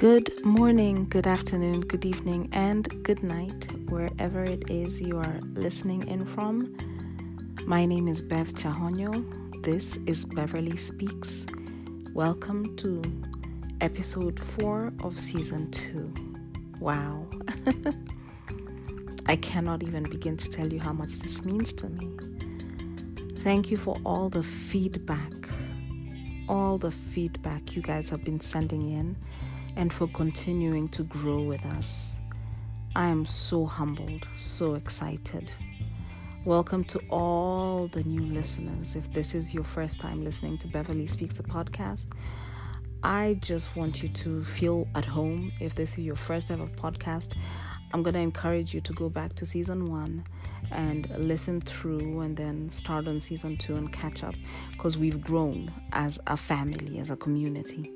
Good morning, good afternoon, good evening, and good night, wherever it is you are listening in from. My name is Bev Chahonyo. This is Beverly Speaks. Welcome to episode four of season two. Wow. I cannot even begin to tell you how much this means to me. Thank you for all the feedback, all the feedback you guys have been sending in and for continuing to grow with us. I am so humbled, so excited. Welcome to all the new listeners. If this is your first time listening to Beverly Speaks the podcast, I just want you to feel at home. If this is your first ever podcast, I'm going to encourage you to go back to season one and listen through and then start on season two and catch up because we've grown as a family, as a community.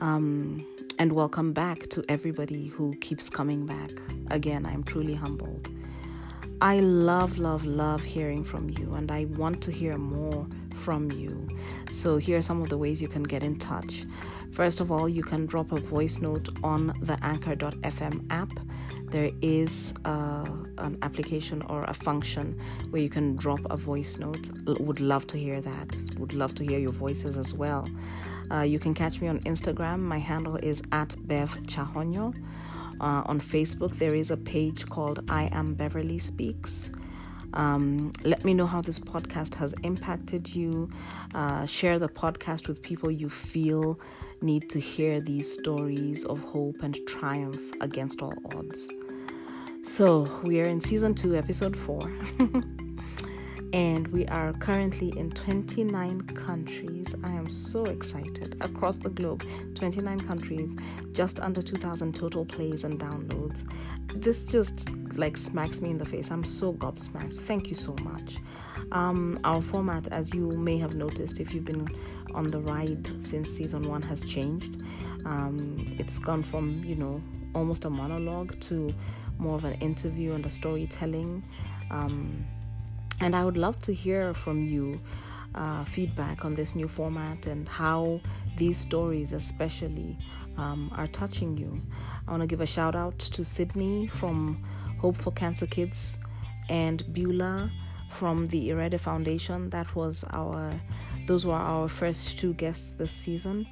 Um, and welcome back to everybody who keeps coming back. Again, I'm truly humbled. I love, love, love hearing from you, and I want to hear more from you. So, here are some of the ways you can get in touch. First of all, you can drop a voice note on the anchor.fm app. There is uh, an application or a function where you can drop a voice note. Would love to hear that. Would love to hear your voices as well. Uh, you can catch me on Instagram. My handle is at Bev Chahonyo. Uh, on Facebook, there is a page called I Am Beverly Speaks. Um, let me know how this podcast has impacted you. Uh, share the podcast with people you feel need to hear these stories of hope and triumph against all odds. So, we are in season two, episode four. and we are currently in 29 countries. I am so excited across the globe 29 countries, just under 2,000 total plays and downloads. This just like smacks me in the face. I'm so gobsmacked. Thank you so much. Um, our format, as you may have noticed if you've been on the ride since season one, has changed. Um, it's gone from, you know, almost a monologue to more of an interview and a storytelling. Um, and I would love to hear from you uh, feedback on this new format and how these stories, especially, um, are touching you. I want to give a shout out to Sydney from Hope for Cancer Kids and Beulah from the Irede Foundation. That was our those were our first two guests this season.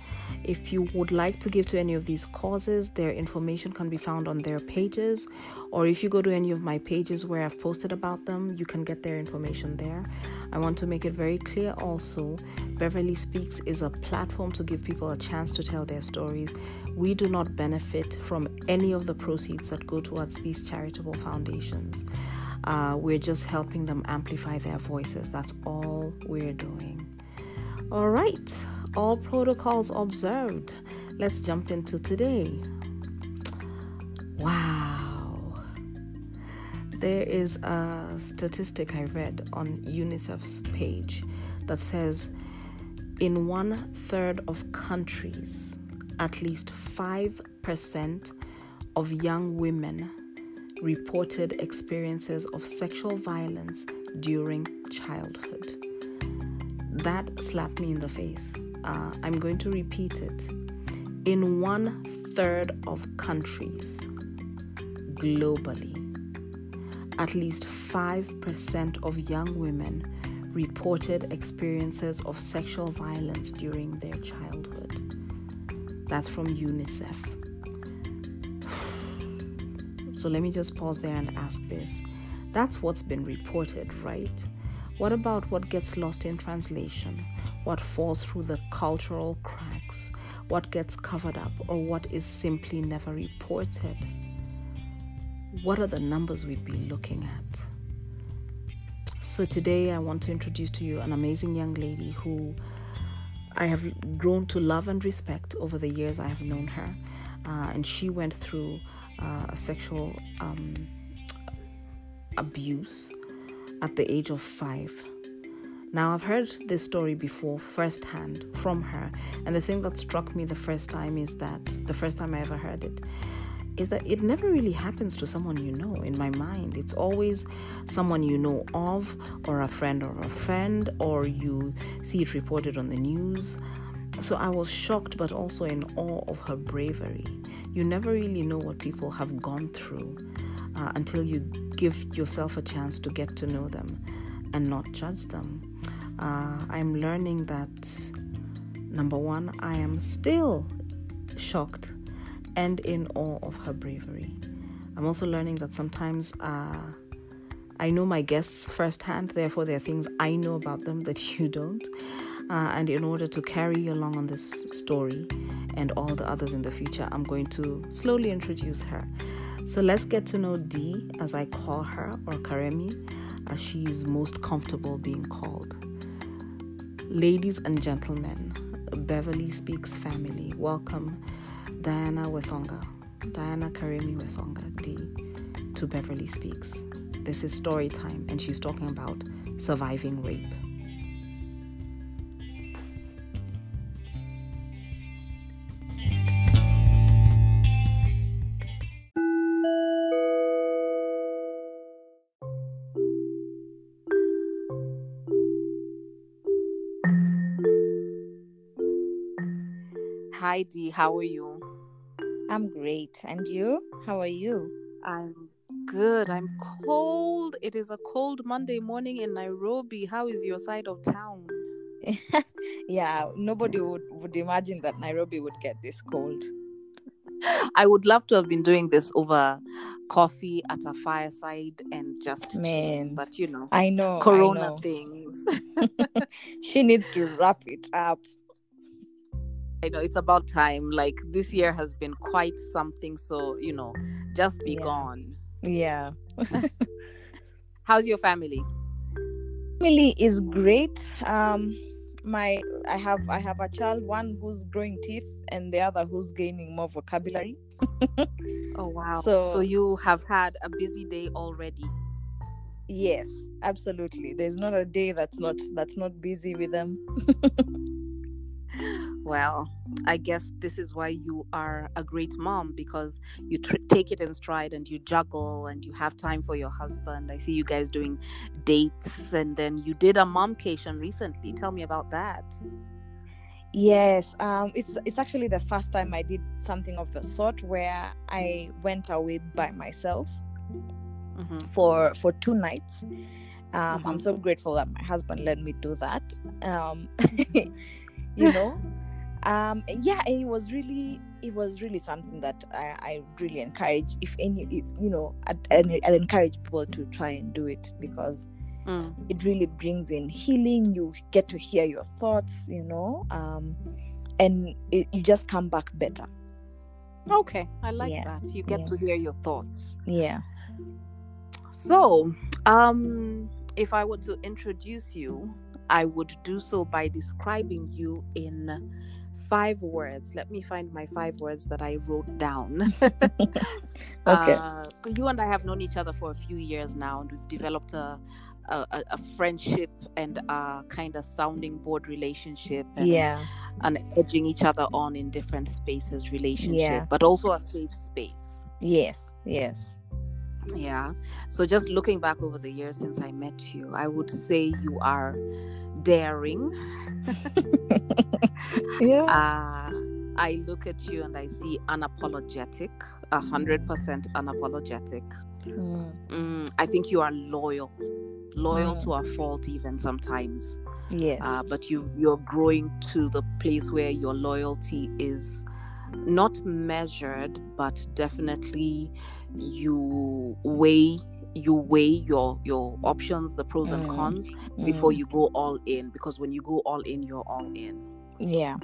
If you would like to give to any of these causes, their information can be found on their pages, or if you go to any of my pages where I've posted about them, you can get their information there. I want to make it very clear also Beverly Speaks is a platform to give people a chance to tell their stories. We do not benefit from any of the proceeds that go towards these charitable foundations. Uh, we're just helping them amplify their voices. That's all we're doing. All right, all protocols observed. Let's jump into today. Wow. There is a statistic I read on UNICEF's page that says in one third of countries, at least 5% of young women reported experiences of sexual violence during childhood that slapped me in the face. Uh, I'm going to repeat it. In one third of countries globally, at least 5% of young women reported experiences of sexual violence during their childhood. That's from UNICEF. So let me just pause there and ask this. That's what's been reported, right? What about what gets lost in translation? What falls through the cultural cracks? What gets covered up or what is simply never reported? What are the numbers we'd be looking at? So, today I want to introduce to you an amazing young lady who I have grown to love and respect over the years I have known her. Uh, and she went through uh, a sexual um, abuse at the age of five. Now, I've heard this story before firsthand from her, and the thing that struck me the first time is that the first time I ever heard it is that it never really happens to someone you know in my mind. It's always someone you know of, or a friend or a friend, or you see it reported on the news. so I was shocked, but also in awe of her bravery. You never really know what people have gone through uh, until you give yourself a chance to get to know them and not judge them. Uh, I'm learning that number one, I am still shocked and in awe of her bravery. I'm also learning that sometimes uh, I know my guests firsthand, therefore, there are things I know about them that you don't. Uh, and in order to carry you along on this story and all the others in the future, I'm going to slowly introduce her. So let's get to know Dee, as I call her, or Karemi, as she is most comfortable being called. Ladies and gentlemen, Beverly Speaks family, welcome Diana Wesonga, Diana Karemi Wesonga, Dee, to Beverly Speaks. This is story time, and she's talking about surviving rape. Hi Dee, how are you? I'm great. And you? How are you? I'm good. I'm cold. It is a cold Monday morning in Nairobi. How is your side of town? yeah, nobody would, would imagine that Nairobi would get this cold. I would love to have been doing this over coffee at a fireside and just Man, chill, but you know, I know. Corona I know. things. she needs to wrap it up. I know it's about time. Like this year has been quite something. So you know, just be Yeah. gone. Yeah. How's your family? Family is great. Um my I have I have a child, one who's growing teeth and the other who's gaining more vocabulary. Oh wow! So- so you have had a busy day already. Yes, absolutely. There's not a day that's not that's not busy with them. Well, I guess this is why you are a great mom because you tr- take it in stride and you juggle and you have time for your husband. I see you guys doing dates and then you did a momcation recently. Tell me about that. Yes, um, it's it's actually the first time I did something of the sort where I went away by myself hmm for for two nights. Um, I'm Mhm. so grateful that my husband let me do that. Um, you know, um, yeah, and it was really it was really something that I, I really encourage. If any, if, you know, I'd encourage people to try and do it because Mm. it really brings in healing you get to hear your thoughts you know um and it, you just come back better Okay, I like Yeah, that. You get yeah. to hear your thoughts. yeah So, um, if I were to introduce you, I would do so by describing you in five words. Let me find my five words that I wrote down. Okay. Uh, you and I have known each other for a few years now, and we've developed a a, a- friendship and a kind of sounding board relationship. And, yeah and edging each other on in different spaces relationship, Yeah. but also a safe space. yes yes Yeah. So just looking back over the years since I met you, I would say you are daring. yeah Uh, I look at you and I see unapologetic, a hundred percent unapologetic. Mm, Mm, I think you are loyal, loyal Mm. to a fault even sometimes. yes Uh, but you you're growing to the place where your loyalty is not measured, but definitely you weigh you weigh your your options, the pros and Mm. cons before mm, you go all in. Because when you go all in, you're all in. yeah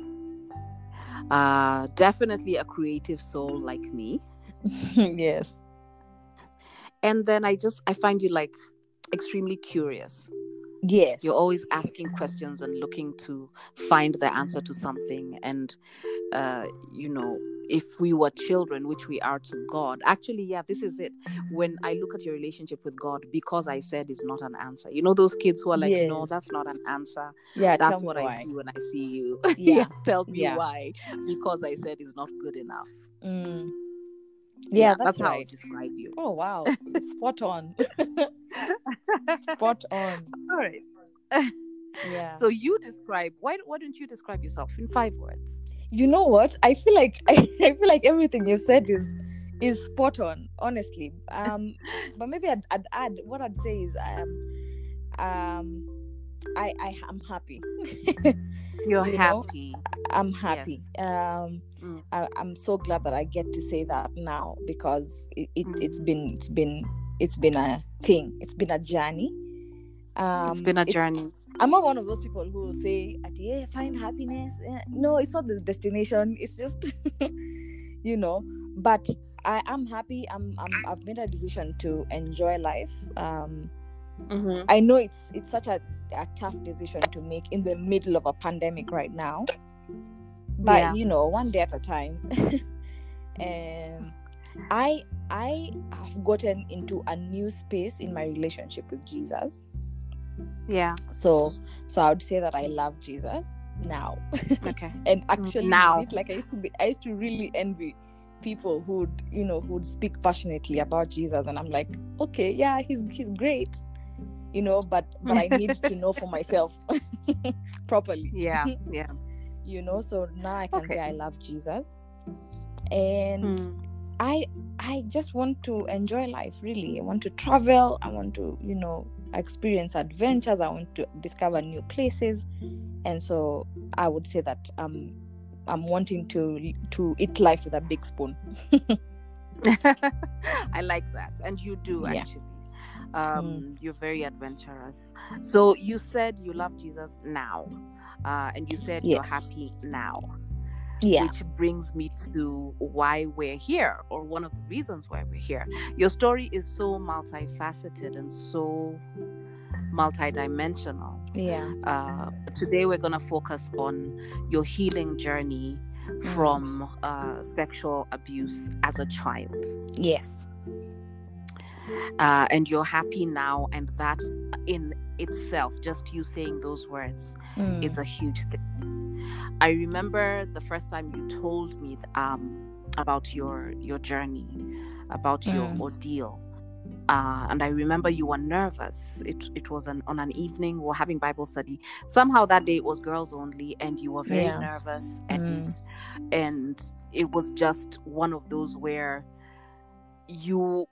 Uh, definitely a creative soul like me. yes And then I just I find you like extremely curious. Yes You're always asking questions and looking to find the answer to something. And uh, you know, if we were children, which we are to God, actually, yeah, this is it. When I look at your relationship with God, because I said is not an answer. You know those kids who are like, no, that's not an answer. yeah That's what I see when I see you. Yeah. tell me Yeah. why. Because I said is not good enough. Mm. yeah, that's, how I right describe you. oh wow spot on spot on All right. yeah So you describe. Why? Why don't you describe yourself in five words? you know what i feel like i, feel like everything you've said is is spot on honestly um but maybe I'd, I'd add what i'd say is um um i i am happy You're You know, happy. i'm happy um Mm. I, i'm so glad that i get to say that now because it, it Mm. it's been it's been it's been a thing it's been a journey um it's been a journey. I'm not one of those people who will say, "At yeah, find happiness." Eh, No, it's not the destination. It's just, you know. But I am happy. I'm, I'm. I've made a decision to enjoy life. Um, Mhm. I know it's it's such a, a tough decision to make in the middle of a pandemic right now. But Yeah. you know, one day at a time. and I I have gotten into a new space in my relationship with Jesus Yeah. so so i would say that i love jesus now Okay. and actually Now. like i used to be i used to really envy people who'd you know who'd speak passionately about jesus and i'm like okay yeah he's he's great you know but but i need to know for myself properly Yeah. Yeah. you know so now i can Okay. say i love jesus and Mm. I I just want to enjoy life really. I want to travel. I want to, you know, experience adventures. I want to discover new places. And so I would say that um I'm wanting to to eat life with a big spoon. I like that, and you do Yeah. actually. Um, You're very adventurous. So you said you love Jesus now, uh, and you said you're happy now. Yeah. which brings me to why we're here or one of the reasons why we're here your story is so multifaceted and so multidimensional Yeah. uh, today we're going to focus on your healing journey from uh, sexual abuse as a child Yes. uh, and you're happy now and that in itself just you saying those words Mm. is a huge thing. I remember the first time you told me um, about your your journey, about your Mm. ordeal, uh, and I remember you were nervous. It it was an, on an evening we are having Bible study. Somehow that day it was girls only, and you were very Yeah. nervous, and and it was just one of those where you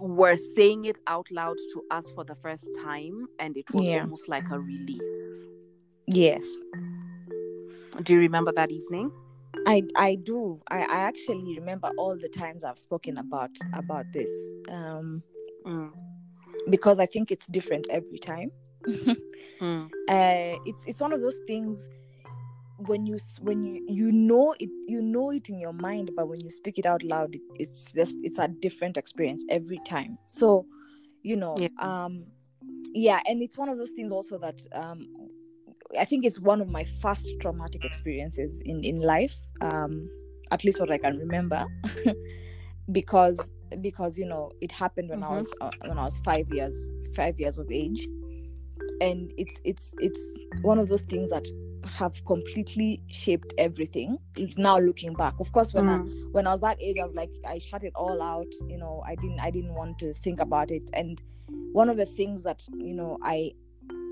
were saying it out loud to us for the first time, and it was Yeah. almost like a release. Yes. Do you remember that evening? I I do. I, I actually remember all the times I've spoken about about this. Um Mm. because I think it's different every time. Mm. uh, it's it's one of those things when you when you you know it you know it in your mind, but when you speak it out loud, it, it's just it's a different experience every time. So, you know, Yeah. um, yeah, and it's one of those things also that um, I think it's one of my first traumatic experiences in in life. Um, at least what I can remember, because because you know it happened when I Mhm. was uh, when I was five years five years of age, and it's it's it's one of those things that have completely shaped everything. Now looking back, of course, when I Mm. when I was that age, I was like, I shut it all out. You know, I didn't I didn't want to think about it. And one of the things that you know I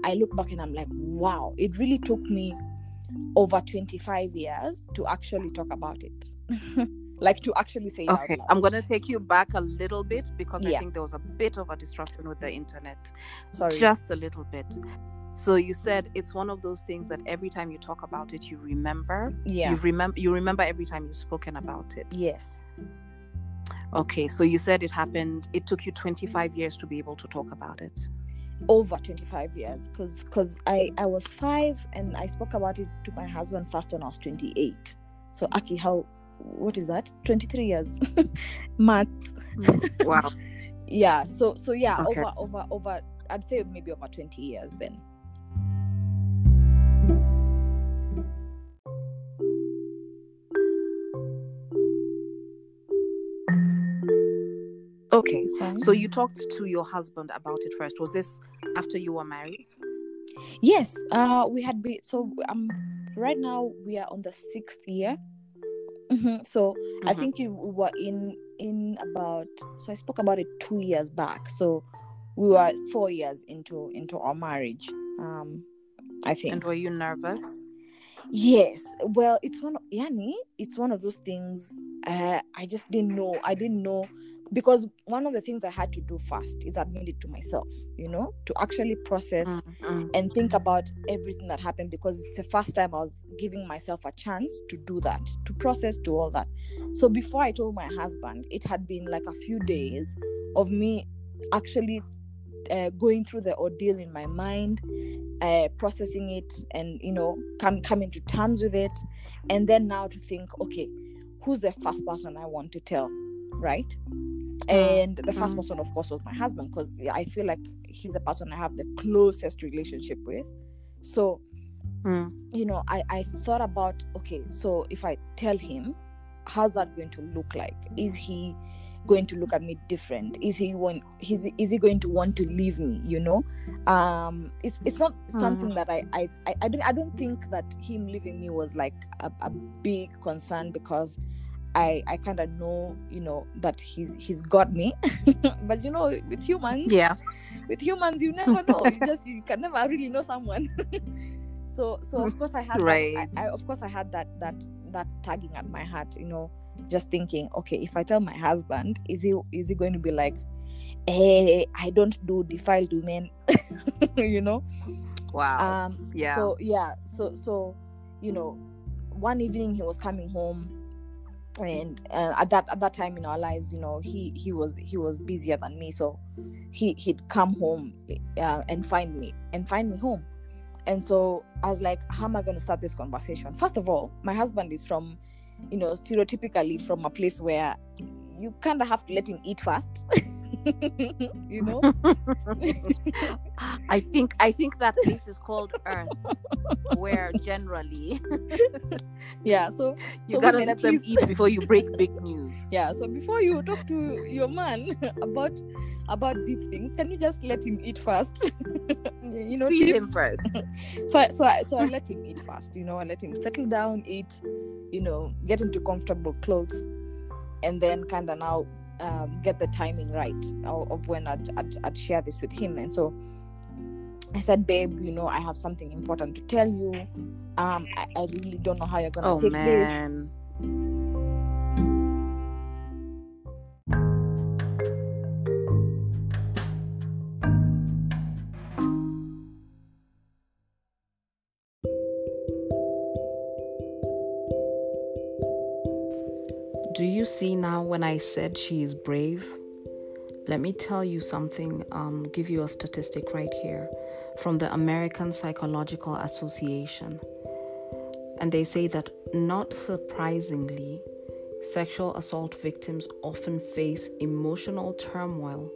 I look back and I'm like, wow, it really took me over 25 years to actually talk about it. like to actually say Okay. I'm gonna take you back a little bit because I think there was a bit of a disruption with the internet, Sorry. just a little bit. So you said it's one of those things that every time you talk about it, you remember. yeah. You remember. You remember every time you've spoken about it. Yes. Okay, so you said it happened. It took you 25 years to be able to talk about it. Over 25 years because because I I was five and I spoke about it to my husband first when I was 28. So Aki, how what is that? 23 years. Math. wow. yeah so so yeah Okay. over over over i'd say maybe over 20 years then Okay. So you talked to your husband about it first. Was this after you were married? yes uh we had been so um right now we are on the sixth year Mhm. so i Mhm. think you were in in about so i spoke about it two years back so we were four years into into our marriage um I think. And were you nervous? Yes. Well, it's one. Of, Yani, it's one of those things. Uh, I just didn't know. I didn't know because one of the things I had to do first is admit it to myself. You know, to actually process Mm-hmm. and think about everything that happened because it's the first time I was giving myself a chance to do that, to process, do all that. So before I told my husband, it had been like a few days of me actually uh, going through the ordeal in my mind, uh, processing it, and you know, come coming to terms with it, and then now to think, okay, who's the first person I want to tell, right? And the first mm. person, of course, was my husband because I feel like he's the person I have the closest relationship with. So, Mm. you know, I, I thought about okay, so if I tell him, how's that going to look like? Is he going to look at me different? Is he want is, is he going to want to leave me? You know, um, it's it's not something that I I I, don't I don't think that him leaving me was like a, a big concern because I I kind of know you know that he's he's got me, but you know with humans Yeah. with humans you never know you just you can never really know someone so so of course i had Right. that I, I of course i had that that that tagging at my heart you know just thinking okay if i tell my husband is he is he going to be like hey i don't do defiled women you know Wow. um yeah. so yeah so so you know one evening he was coming home and uh, at that at that time in our lives you know he he was he was busier than me so he he'd come home uh, and find me and find me home and so i was like how am i going to start this conversation first of all my husband is from you know stereotypically from a place where you kind of have to let him eat first you know I think I think that place is called Earth, where generally yeah so you So gotta let them eat before you break big news. yeah so before you talk to your man about about deep things can you just let him eat first you know Feed him first. so I, so I, so I let him eat first you know I let him settle down eat you know get into comfortable clothes and then kind of now um, get the timing right of, when I'd, I'd, I'd share this with him. And so I said babe you know I have something important to tell you. Um I, I really don't know how you're gonna Oh take this Do you see now when I said she is brave? Let me tell you something, um, give you a statistic right here from the American Psychological Association. And they say that not surprisingly, sexual assault victims often face emotional turmoil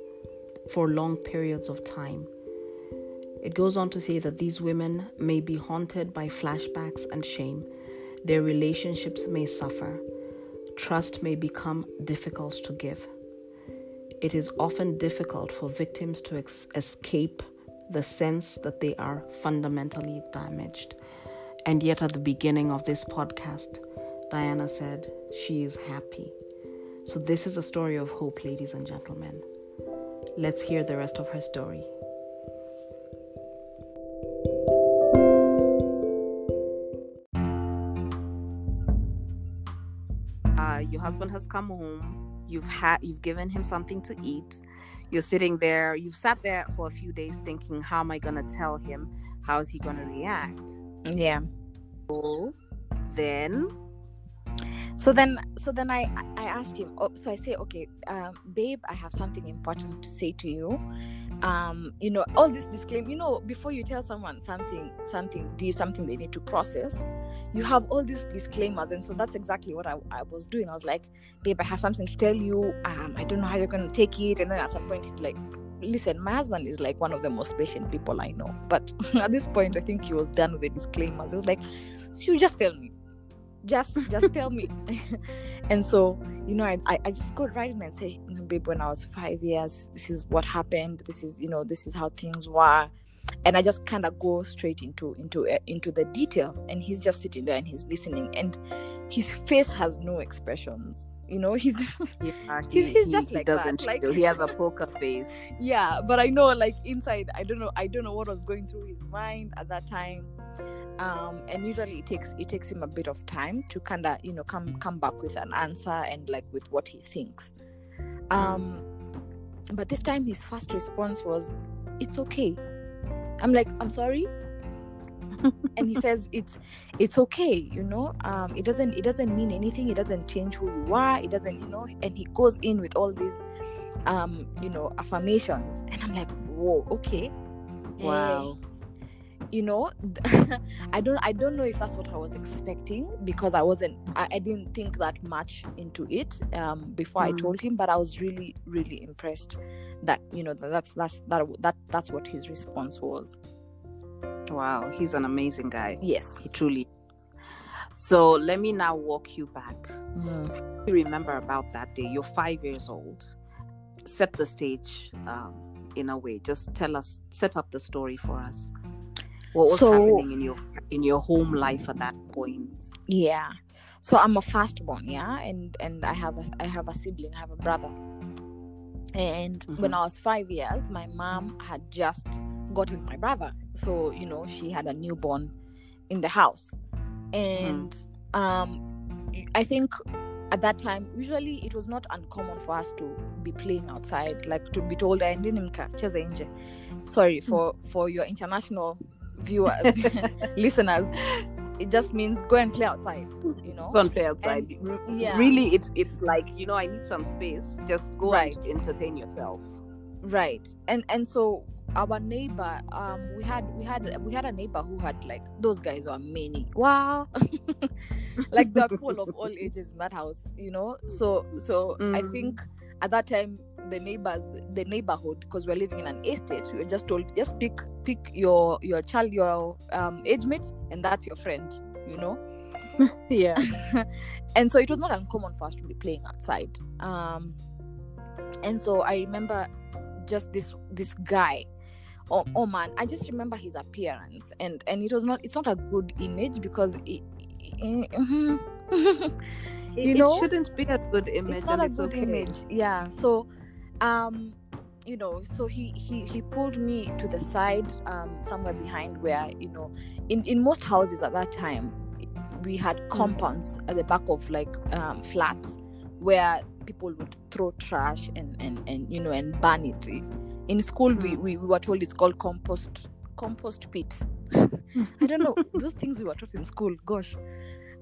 for long periods of time. It goes on to say that these women may be haunted by flashbacks and shame. Their relationships may suffer. Trust may become difficult to give. It is often difficult for victims to ex- escape the sense that they are fundamentally damaged. And yet, at the beginning of this podcast, Diana said she is happy. So, this is a story of hope, ladies and gentlemen. Let's hear the rest of her story. Husband has come home. You've had, you've given him something to eat. You're sitting there. You've sat there for a few days thinking, "How am I gonna tell him? How is he gonna react?" yeah So then, so then so then i i ask him oh, so i say okay um babe i have something important to say to you um you know all this disclaimer you know before you tell someone something something do something they need to process you have all these disclaimers. And so that's exactly what I, I was doing. I was like babe i have something to tell you. Um i don't know how you're going to take it. And then at some point he's like listen my husband is like one of the most patient people i know. But at this point i think he was done with the disclaimers. It was like you just tell me just just tell me. And so you know I, I I just go right in and say you know, babe when i was five years this is what happened. This is you know this is how things were. And i just kind of go straight into into uh, into the detail. And he's just sitting there and he's listening. And his face has no expressions. You know he's yeah, He's- he's just like that, doesn't like- he has a poker face. yeah but i know like inside i don't know i don't know what was going through his mind at that time um, and usually it takes it takes him a bit of time to kind of you know come come back with an answer and like with what he thinks. Um but this time his first response was it's okay. I'm like i'm sorry? And he says it's it's okay you know? Um it doesn't it doesn't mean anything it doesn't change who you are it doesn't you know? And he goes in with all these um you know affirmations. And i'm like whoa okay. Wow. You know i don't i don't know if that's what i was expecting because i wasn't i, I didn't think that much into it um before i Mm. told him but i was really really impressed that you know that that's that's that that that's what his response was Wow. He's an amazing guy. yes He truly is. So let me now walk you back. Mm. You remember about that day. You're five years old. Set the stage um, in a way. Just tell us, set up the story for us. What was So- happening in your in your home life at that point? yeah. So i'm a firstborn yeah? And and i have a i have a sibling i have a brother. And when Mhm. i was five years my mom had just gotten my brother. So you know she had a newborn in the house. And um i think at that time usually it was not uncommon for us to be playing outside like to be told "Eh, ndini mka cheza nje. Sorry for for your international viewer listeners it just means go and play outside you know Go and play outside. R- yeah. Really, it's it's like you know, I need some space. Just go Right. and entertain yourself. right and and so our neighbor um we had we had we had a neighbor who had like those guys were many wow like are people of all ages in that house you know so so i Mm. think at that time the neighbors the neighborhood because we're living in an estate we were just told just pick pick your your child your um age mate and that's your friend you know Yeah. and so it was not uncommon for us to be playing outside um and so i remember just this this guy oh, oh man i just remember his appearance and and it was not it's not a good image because it. It, You it know, shouldn't be a good image, it's not a it's good okay. image yeah so um you know so he he he pulled me to the side um somewhere behind where you know in in most houses at that time we had compounds at the back of like um flats where people would throw trash and and and you know and burn it. In school we, Mm. we we were told it's called compost compost pit. I don't know those things we were taught in school gosh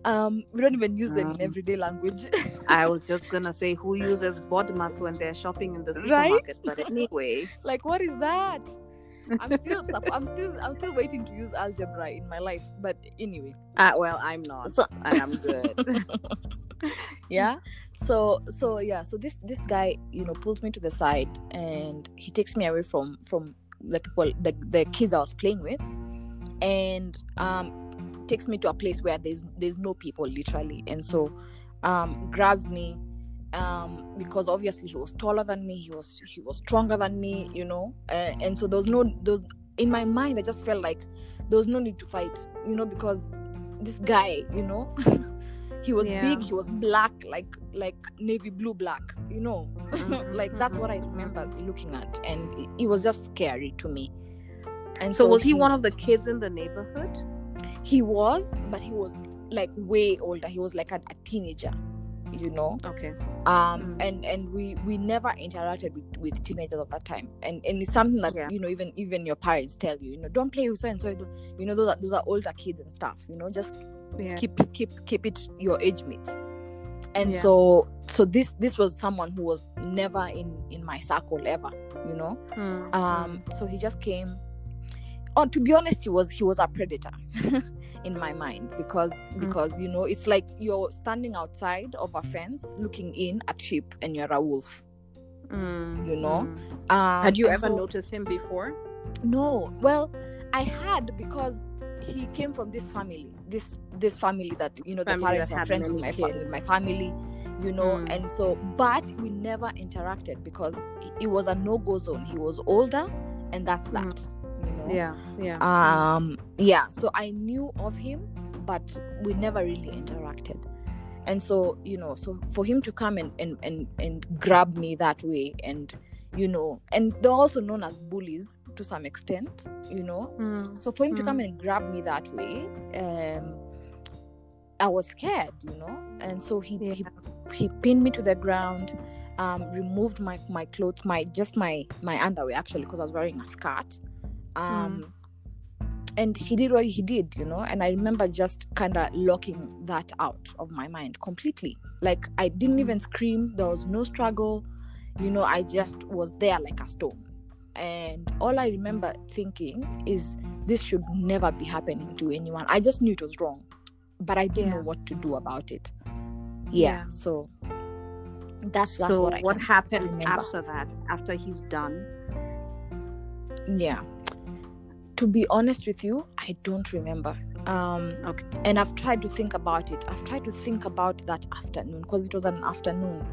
um we don't even use them in Um, everyday language. I was just gonna say who uses bodmas when they're shopping in the Right? supermarket, but anyway, like what is that? I'm still i'm still i'm still waiting to use algebra in my life but anyway. Uh, well, I'm not, So- and I'm good. yeah? So so yeah so this this guy you know pulls me to the side and he takes me away from from the people the, the kids i was playing with. And um takes me to a place where there's there's no people literally and so um grabs me um because obviously he was taller than me he was he was stronger than me you know uh, and so there was no those in my mind i just felt like there was no need to fight you know because this guy you know he was Yeah. big he was black like like navy blue black you know Mhm, like that's what i mhm. remember looking at and it, it was just scary to me and So was he one of the kids in the neighborhood? He was but he was like way older he was like a, a teenager you know Okay. um Mm. and and we we never interacted with, with teenagers at that time and and it's something that Yeah. you know even even your parents tell you you know don't play with so and so you know those are those are older kids and stuff you know just Yeah. keep keep keep it your age mates and Yeah. so so this this was someone who was never in in my circle ever you know Mm, um so he just came oh to be honest he was he was a predator in my mind because because you know it's like you're standing outside of a fence looking in at sheep and you're a wolf mm, you know, mm. um, Had you ever so- noticed him before? no well i had because he came from this family this this family that you know the parents were friends with my, fa- with my family you know Mm. and so but we never interacted because it- was a no-go zone he was older and that's Mm. that know Yeah. Yeah. um yeah so i knew of him but we never really interacted and so you know so for him to come and and and, and grab me that way and you know and they're also known as bullies to some extent you know Mm. so for him to Mm. come and grab me that way um i was scared you know and so he Yeah. he, he pinned me to the ground um removed my my clothes my just my my underwear actually because i was wearing a skirt um and he did what he did you know and i remember just kind of locking that out of my mind completely like i didn't even scream there was no struggle you know i just was there like a stone and all i remember thinking is this should never be happening to anyone i just knew it was wrong but i didn't Yeah. know what to do about it yeah, Yeah. so that's that's so what what happens remember. after that? After he's done? yeah to be honest with you i don't remember. Um Okay. and i've tried to think about it. I've tried to think about that afternoon because it was an afternoon.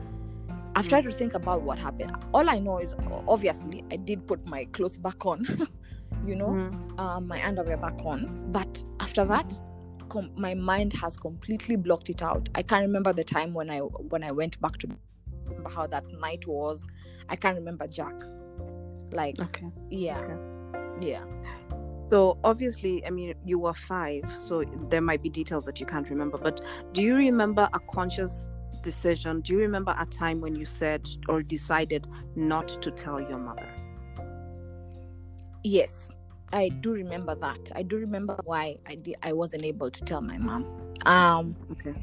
I've tried to think about what happened. All i know is obviously i did put my clothes back on you know? Mm. um, my underwear back on. But after that com- my mind has completely blocked it out. I can't remember the time when i when i went back to remember how that night was. I can't remember jack. Like Okay. yeah. Okay. yeah So obviously, I mean, you were five, so there might be details that you can't remember. But do you remember a conscious decision? Do you remember a time when you said or decided not to tell your mother? Yes, I do remember that. I do remember why I did, I wasn't able to tell my mom. Um, Okay.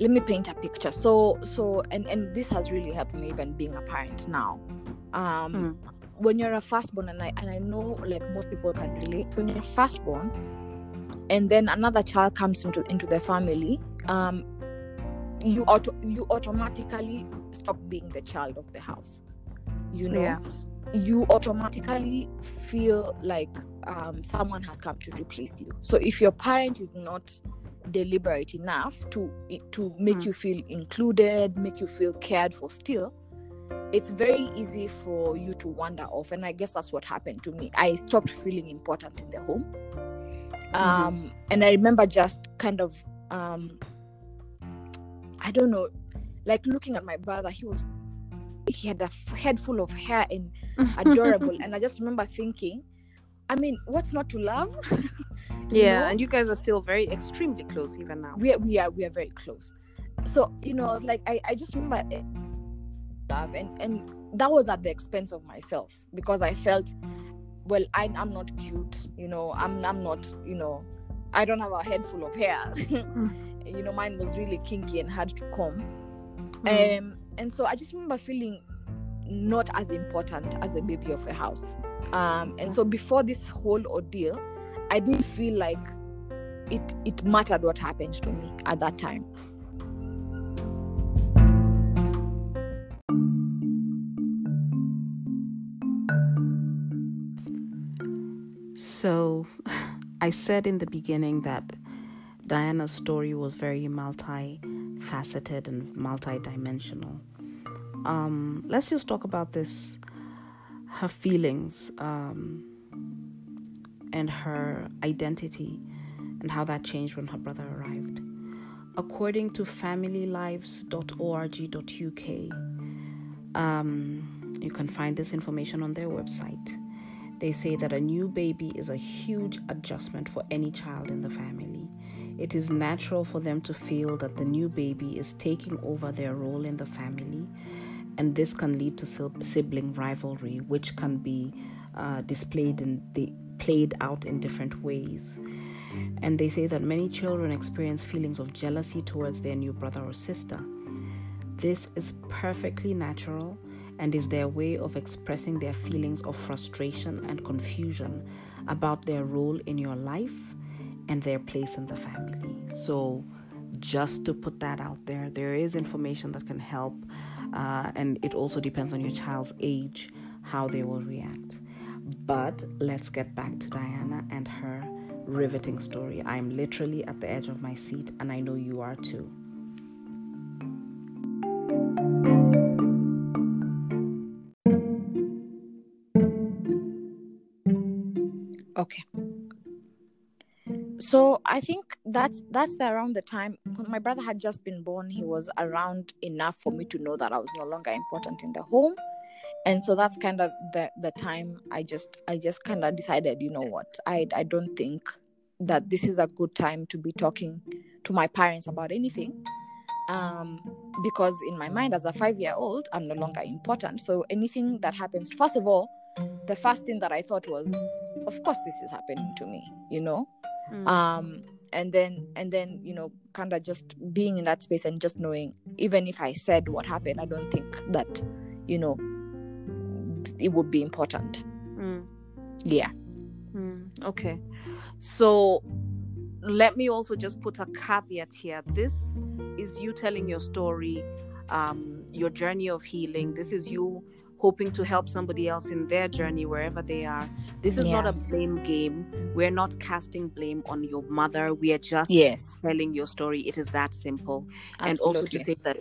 let me paint a picture. So so and and this has really helped me even being a parent now. Um, when you're a firstborn, and I and I know like most people can relate. When you're a firstborn, and then another child comes into into the family, um, you auto you automatically stop being the child of the house. You know Yeah. you automatically feel like um, someone has come to replace you. So if your parent is not deliberate enough to to make Mm. you feel included, make you feel cared for, still, it's very easy for you to wander off. And I guess that's what happened to me. I stopped feeling important in the home, um, and I remember just kind of um, I don't know, like looking at my brother. He was he had a f- head full of hair and adorable and i just remember thinking i mean what's not to love yeah, know? and you guys are still very extremely close even now. we are, we are we are very close so you know I was like i, I just remember love and and that was at the expense of myself because i felt well I, i'm not cute you know i'm i'm not you know i don't have a head full of hair. You know mine was really kinky and hard to comb. Mm. um and so i just remember feeling not as important as a baby of the house. Um and so before this whole ordeal i didn't feel like it it mattered what happened to me at that time So, I said in the beginning that Diana's story was very multi-faceted and multi-dimensional. Um, let's just talk about this, her feelings, um, and her identity, and how that changed when her brother arrived. According to familylives.org.uk, um, you can find this information on their website. They say that a new baby is a huge adjustment for any child in the family. It is natural for them to feel that the new baby is taking over their role in the family, and this can lead to sibling rivalry, which can be uh, displayed and played out in different ways. And they say that many children experience feelings of jealousy towards their new brother or sister. This is perfectly natural and is their way of expressing their feelings of frustration and confusion about their role in your life and their place in the family. So, just to put that out there, there is information that can help, uh, and it also depends on your child's age how they will react. But let's get back to Diana and her riveting story. I'm literally at the edge of my seat, and I know you are too. Okay. So i think that's that's the, around the time my brother had just been born he was around enough for me to know that i was no longer important in the home. And so that's kind of the the time i just i just kind of decided you know what? I i don't think that this is a good time to be talking to my parents about anything um because in my mind as a 5 year old i'm no longer important. So anything that happens first of all the first thing that i thought was of course this is happening to me you know Mm. um and then and then you know kind of just being in that space and just knowing even if i said what happened i don't think that you know it would be important Mm. yeah Mm, okay. So let me also just put a caveat here. This is you telling your story, um, your journey of healing. This is you hoping to help somebody else in their journey wherever they are. This is not a blame game. We're not casting blame on your mother. We are just yes telling your story. It is that simple. And also to say that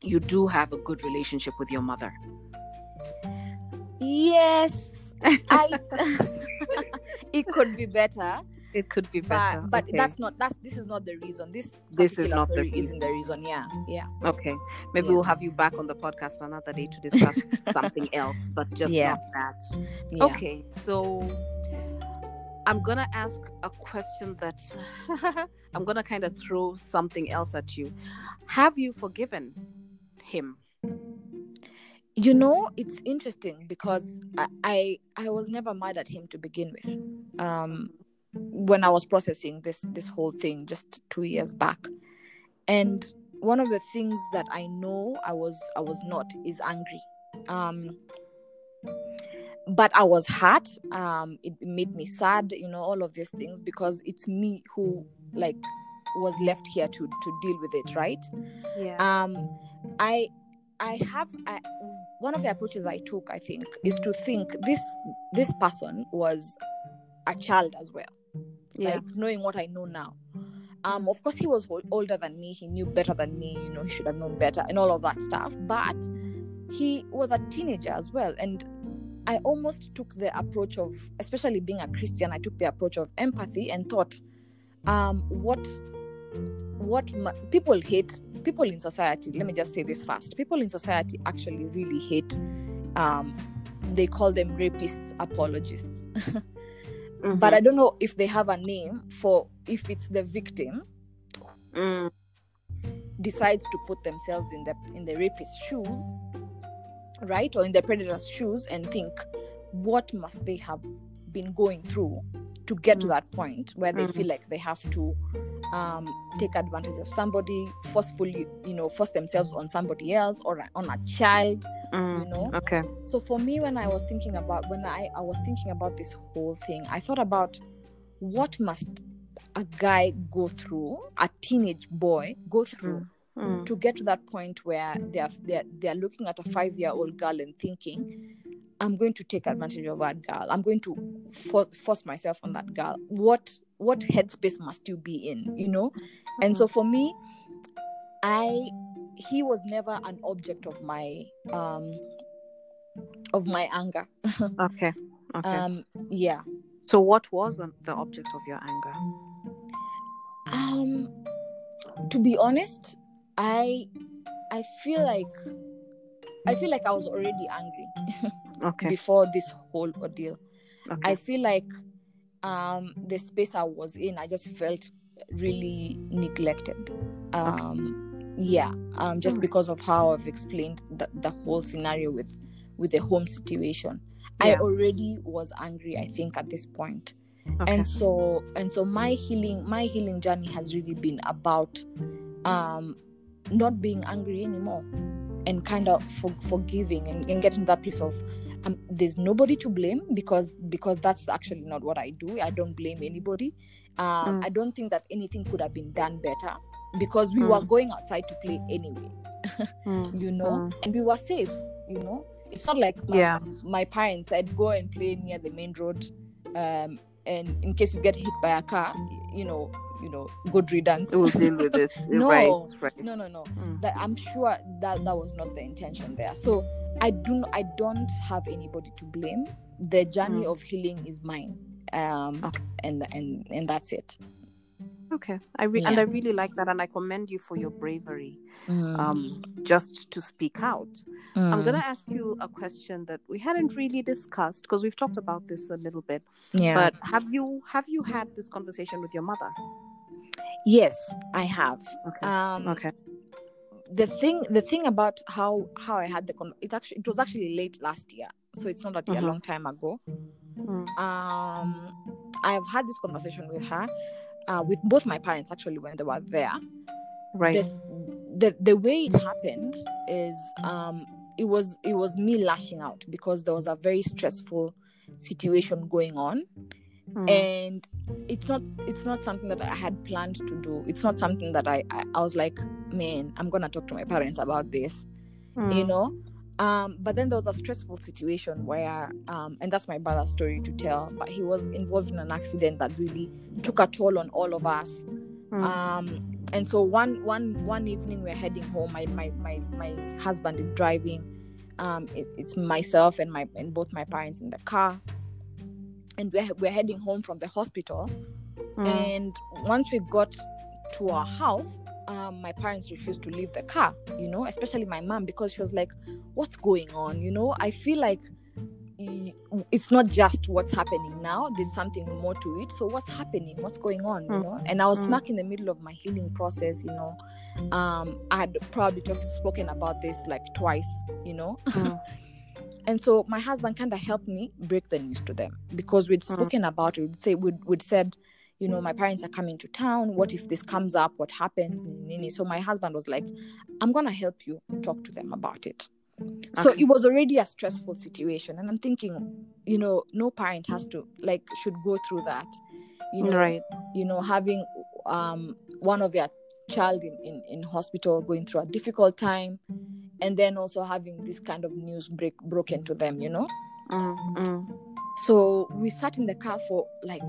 you do have a good relationship with your mother. yes i it could be better It could be but better. but Okay. that's not that's this is not the reason this This is not the reason. the reason yeah yeah Okay. Maybe Yeah. we'll have you back on the podcast another day to discuss something else, but just Yeah. not that. yeah Okay. So I'm going to ask a question that I'm going to kind of throw something else at you. Have you forgiven him? you know it's interesting because I, I i was never mad at him to begin with um when i was processing this this whole thing just two years back. And one of the things that i know i was i was not is angry. Um but i was hurt. Um it made me sad you know all of these things because it's me who like was left here to to deal with it right? Yeah. um i i have I, one of the approaches i took i think is to think this this person was a child as well yeah. like knowing what i know now. Um of course he was older than me. He knew better than me. You know he should have known better and all of that stuff. But he was a teenager as well. And i almost took the approach of especially being a christian i took the approach of empathy and thought um what what people hate people in society let me just say this first. People in society actually really hate um they call them rapists apologists Mhm. but i don't know if they have a name for if it's the victim Mm, decides to put themselves in the in the rapist's shoes right or in the predator's shoes and think what must they have been going through to get to Mm. that point where they Mm. feel like they have to um, take advantage of somebody forcefully you know force themselves on somebody else or on a child mm, you know? Okay. so for me when i was thinking about when i i was thinking about this whole thing i thought about what must a guy go through a teenage boy go through Mm, to get to that point where they're they're, they're looking at a five year old girl and thinking i'm going to take advantage of that girl. I'm going to for, force myself on that girl. What what headspace must you be in you know and so for me i he was never an object of my um of my anger Okay. Okay. um yeah so, what was the object of your anger? um to be honest i i feel like i feel like i was already angry Okay. before this whole ordeal Okay. i feel like um the space i was in i just felt really neglected. Um yeah um just Mm. because of how i've explained the, the whole scenario with with the home situation. I already was angry i think at this point. Okay. and so and so my healing my healing journey has really been about um not being angry anymore and kind of for, forgiving and, and getting that piece of um, there's nobody to blame because because that's actually not what i do i don't blame anybody um Mm. i don't think that anything could have been done better because we were Mm. going outside to play anyway Mm, you know Mm. and we were safe you know it's not like um, Yeah. my parents said go and play near the main road um and in case you get hit by a car you know you know good riddance We'll deal with it. No. Right. Right. no no no Mm. that i'm sure that that was not the intention there so i do i don't have anybody to blame the journey Mm. of healing is mine um Okay. and and and that's it Okay. I re- and I really like that and I commend you for your bravery Mm, um just to speak out. I'm mm, going to ask you a question that we hadn't really discussed because we've talked about this a little bit. yeah. But have you have you had this conversation with your mother? Yes, I have. Okay. Um, okay. the thing the thing about how how I had the con- it actually it was actually late last year, so it's not actually Mhm. a long time ago. Mm. Um, I've had this conversation with her, uh, with both my parents actually when they were there. Right. The, the the way it happened is um it was it was me lashing out because there was a very stressful situation going on Mm. and it's not it's not something that i had planned to do it's not something that i i, I was like man i'm gonna talk to my parents about this you Mm. know um but then there was a stressful situation where um and that's my brother's story to tell but he was involved in an accident that really took a toll on all of us Mm. um and so one one one evening we're heading home my my my, my husband is driving um it, it's myself and my and both my parents in the car and we're, we're heading home from the hospital Mm. and once we got to our house um, my parents refused to leave the car you know especially my mom because she was like what's going on you know i feel like it's not just what's happening now there's something more to it so what's happening what's going on you Mm. know and i was Mm. smack in the middle of my healing process you know um i had probably talk, spoken about this like twice you know Mm. and so my husband kind of helped me break the news to them because we'd Mm. spoken about it. We'd say we'd, we'd said you know my parents are coming to town. What if this comes up? What happens? So my husband was like i'm gonna help you talk to them about it. So it was already a stressful situation. And i'm thinking you know no parent has to like should go through that you know right. you know having um one of their child in, in in hospital going through a difficult time and then also having this kind of news break broken to them you know Mm. Mm. so we sat in the car for like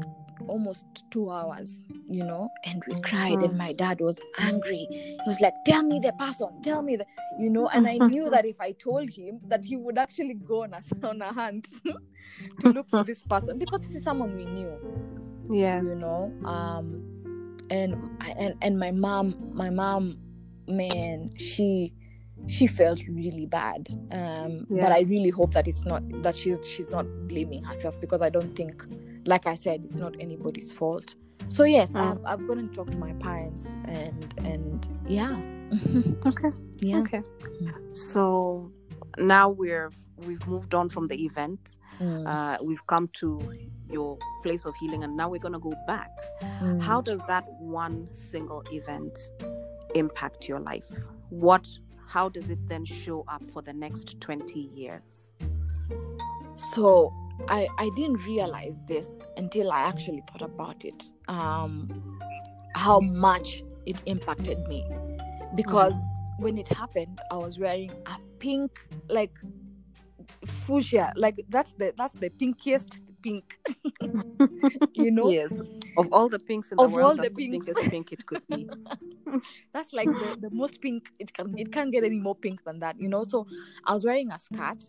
almost two hours you know and we cried and Mm. my dad was angry he was like tell me the person tell me the you know and i knew that if i told him that he would actually go on a, on a hunt to look for this person because this is someone we knew Yes. you know um and and and my mom my mom man she she felt really bad um Yeah. but i really hope that it's not that she's she's not blaming herself because i don't think like i said it's not anybody's fault so yes Mm. i've, I've gone and talked to my parents and and yeah Okay. yeah Okay. So now we're we've moved on from the event. Mm, Uh, we've come to your place of healing, and now we're gonna go back. mm. How does that one single event impact your life? What? How does it then show up for the next twenty years? so i i didn't realize this until i actually thought about it um how much it impacted me because when it happened i was wearing a pink like fuchsia like that's the that's the pinkiest pink you know Yes. Of all the pinks in the Of world, all that's the the pinks. pink it could be. that's like the, the most pink it can it can't get any more pink than that you know so i was wearing a skirt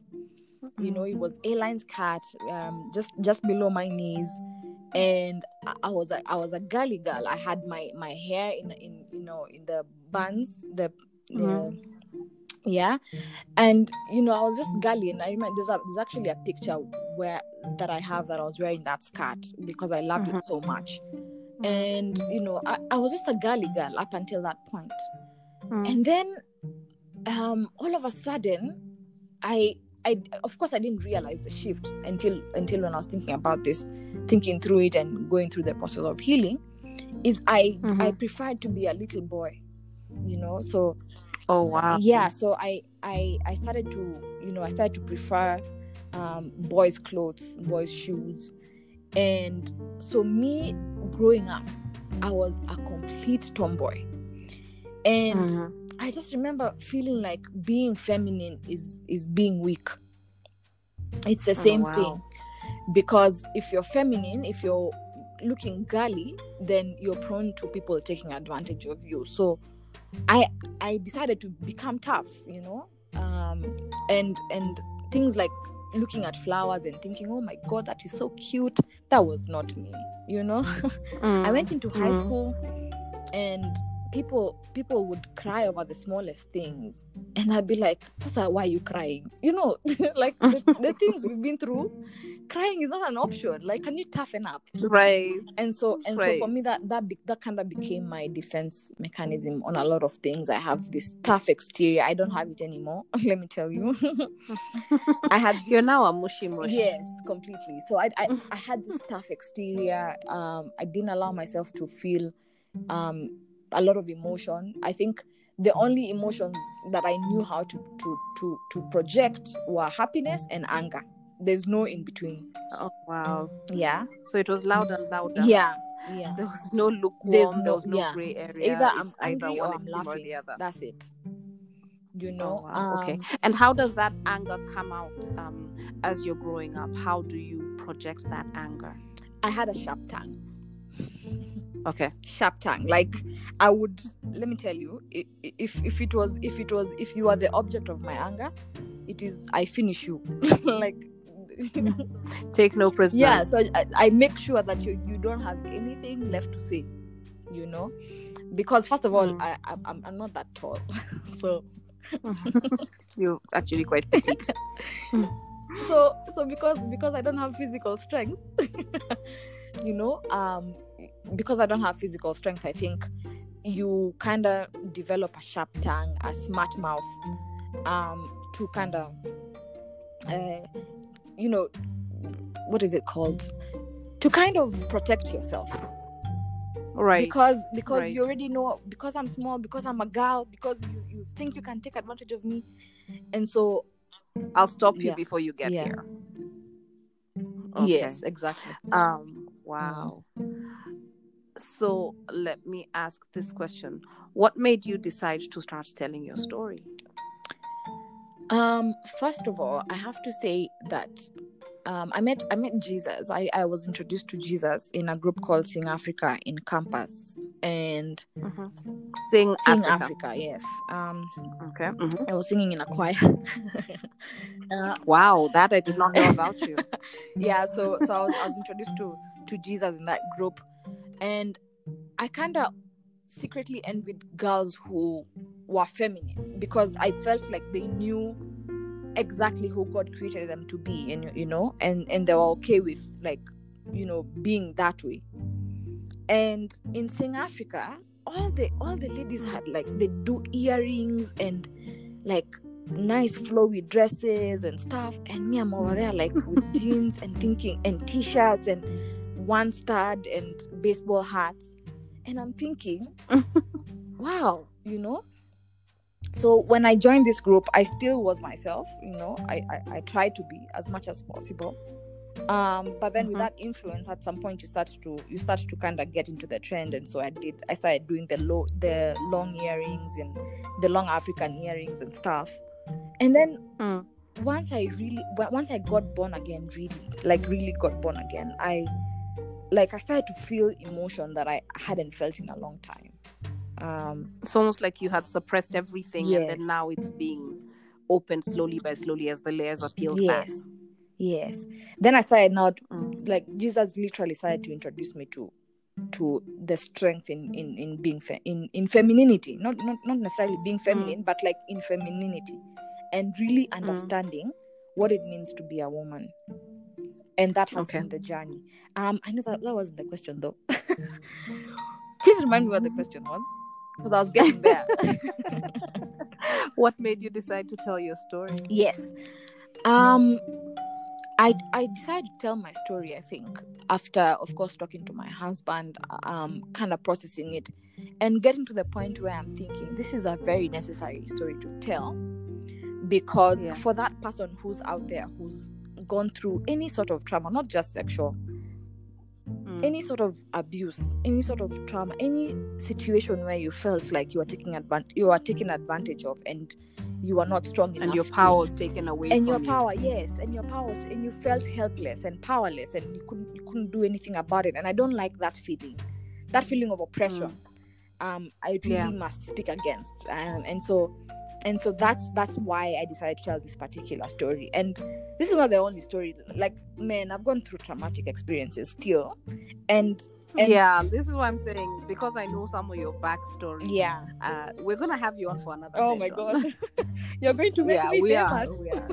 you know it was a-line skirt um just just below my knees and I, I was a, I was a girly girl I had my my hair in in you know in the buns the, the Mhm. Yeah and you know I was just girly and I remember there's, a, there's actually a picture where that I have that I was wearing that skirt because I loved Mhm. it so much and you know I, I was just a girly girl up until that point Mm. and then um all of a sudden i i of course i didn't realize the shift until until when i was thinking about this thinking through it and going through the process of healing is i i Mhm. preferred to be a little boy you know so Oh wow. yeah so i i i started to you know i started to prefer um boys clothes boys shoes and so me growing up i was a complete tomboy and Mhm. I just remember feeling like being feminine is is being weak. It's the Oh, same wow. thing because if you're feminine, if you're looking girly, then you're prone to people taking advantage of you. So I I decided to become tough, you know, um, and and things like looking at flowers and thinking, oh my god, that is so cute. That was not me, you know. I Mm. went into high Mm. school and people people would cry over the smallest things. And i'd be like sasa why are you crying? You know like the, the things we've been through crying is not an option. Like can you toughen up? Right. And so and so for me that that be, that kind of became my defense mechanism on a lot of things. I have this tough exterior. I don't have it anymore let me tell you. I had You're now a mushy mush. yes completely. So I, I i had this tough exterior. Um i didn't allow myself to feel um a lot of emotion i think the only emotions that i knew how to to to to project were happiness and anger there's no in between Oh wow. yeah So it was loud and louder. yeah yeah There was no lukewarm. There's there no- was no yeah. gray area. either i'm angry one or i'm or laughing the other. that's it you Oh, know wow. okay. um, And how does that anger come out um, as you're growing up? How do you project that anger? i had a sharp tongue Okay. sharp tongue like i would let me tell you if if it was if it was if you are the object of my anger it is i finish you like you know Take no prisoners. yeah so I, I make sure that you you don't have anything left to say you know because first of all Mm. I, I i'm I'm not that tall so You're actually quite petite. so so because because i don't have physical strength you know um because i don't have physical strength i think you kind of develop a sharp tongue a smart mouth um to kind of uh, you know what is it called to kind of protect yourself right. because because right. you already know because i'm small because i'm a girl because you, you think you can take advantage of me and so I'll stop you Yeah. before you get Yeah. here. yes exactly Um. Wow. So let me ask this question: What made you decide to start telling your story? Um, first of all, I have to say that um, I met I met Jesus. I, I was introduced to Jesus in a group called Sing Africa in campus and Sing, Sing Africa. Africa. yes. Um, Okay. mhm. I was singing in a choir. uh, Wow, that I did not know about you. yeah, so so I was, I was introduced to to Jesus in that group, and I kind of secretly envied girls who were feminine because I felt like they knew exactly who God created them to be, and you know, and and they were okay with like you know being that way. And in Sing Africa, all the all the ladies had like they do earrings and like nice flowy dresses and stuff and me i'm over there like with jeans and thinking and t-shirts and one stud and baseball hats. And i'm thinking wow you know? So when i joined this group i still was myself you know? I i, I tried to be as much as possible. Um but then with Mhm. that influence at some point you start to you start to kind of get into the trend. And so i did i started doing the low the long earrings and the long african earrings and stuff. And then Mm. once i really once i got born again really like really got born again i like i started to feel emotion that i hadn't felt in a long time. Um It's almost like you had suppressed everything, and then now it's being opened slowly by slowly as the layers are peeled back. yes. Yes then i started now to- Mm. like jesus literally started to introduce me to to the strength in in in being fe- in in femininity. Not not not necessarily being feminine but like in femininity. And really understanding what it means to be a woman and that has Okay. been the journey um i know that that wasn't the question though please remind me what the question was because i was getting there What made you decide to tell your story? yes um i i decided to tell my story i think after of course talking to my husband um kind of processing it and getting to the point where i'm thinking this is a very necessary story to tell because Yeah. for that person who's out there who's gone through any sort of trauma not just sexual Mm. any sort of abuse, any sort of trauma, any situation where you felt like you were taking advantage, you are taken advantage of, and you are not strong enough, and your power was taken away and your you. power, yes, and your power, was- and you felt helpless and powerless, and you couldn't, you couldn't do anything about it. And I don't like that feeling, that feeling of oppression. Um, I really Yeah. must speak against, um, and so, and so that's that's why I decided to tell this particular story. And this is not the only story. Like, man, I've gone through traumatic experiences still, and And- yeah, this is what I'm saying because I know some of your backstory. yeah Uh, we're gonna have you on for another. oh my god you're going to make yeah, me we famous are. We are.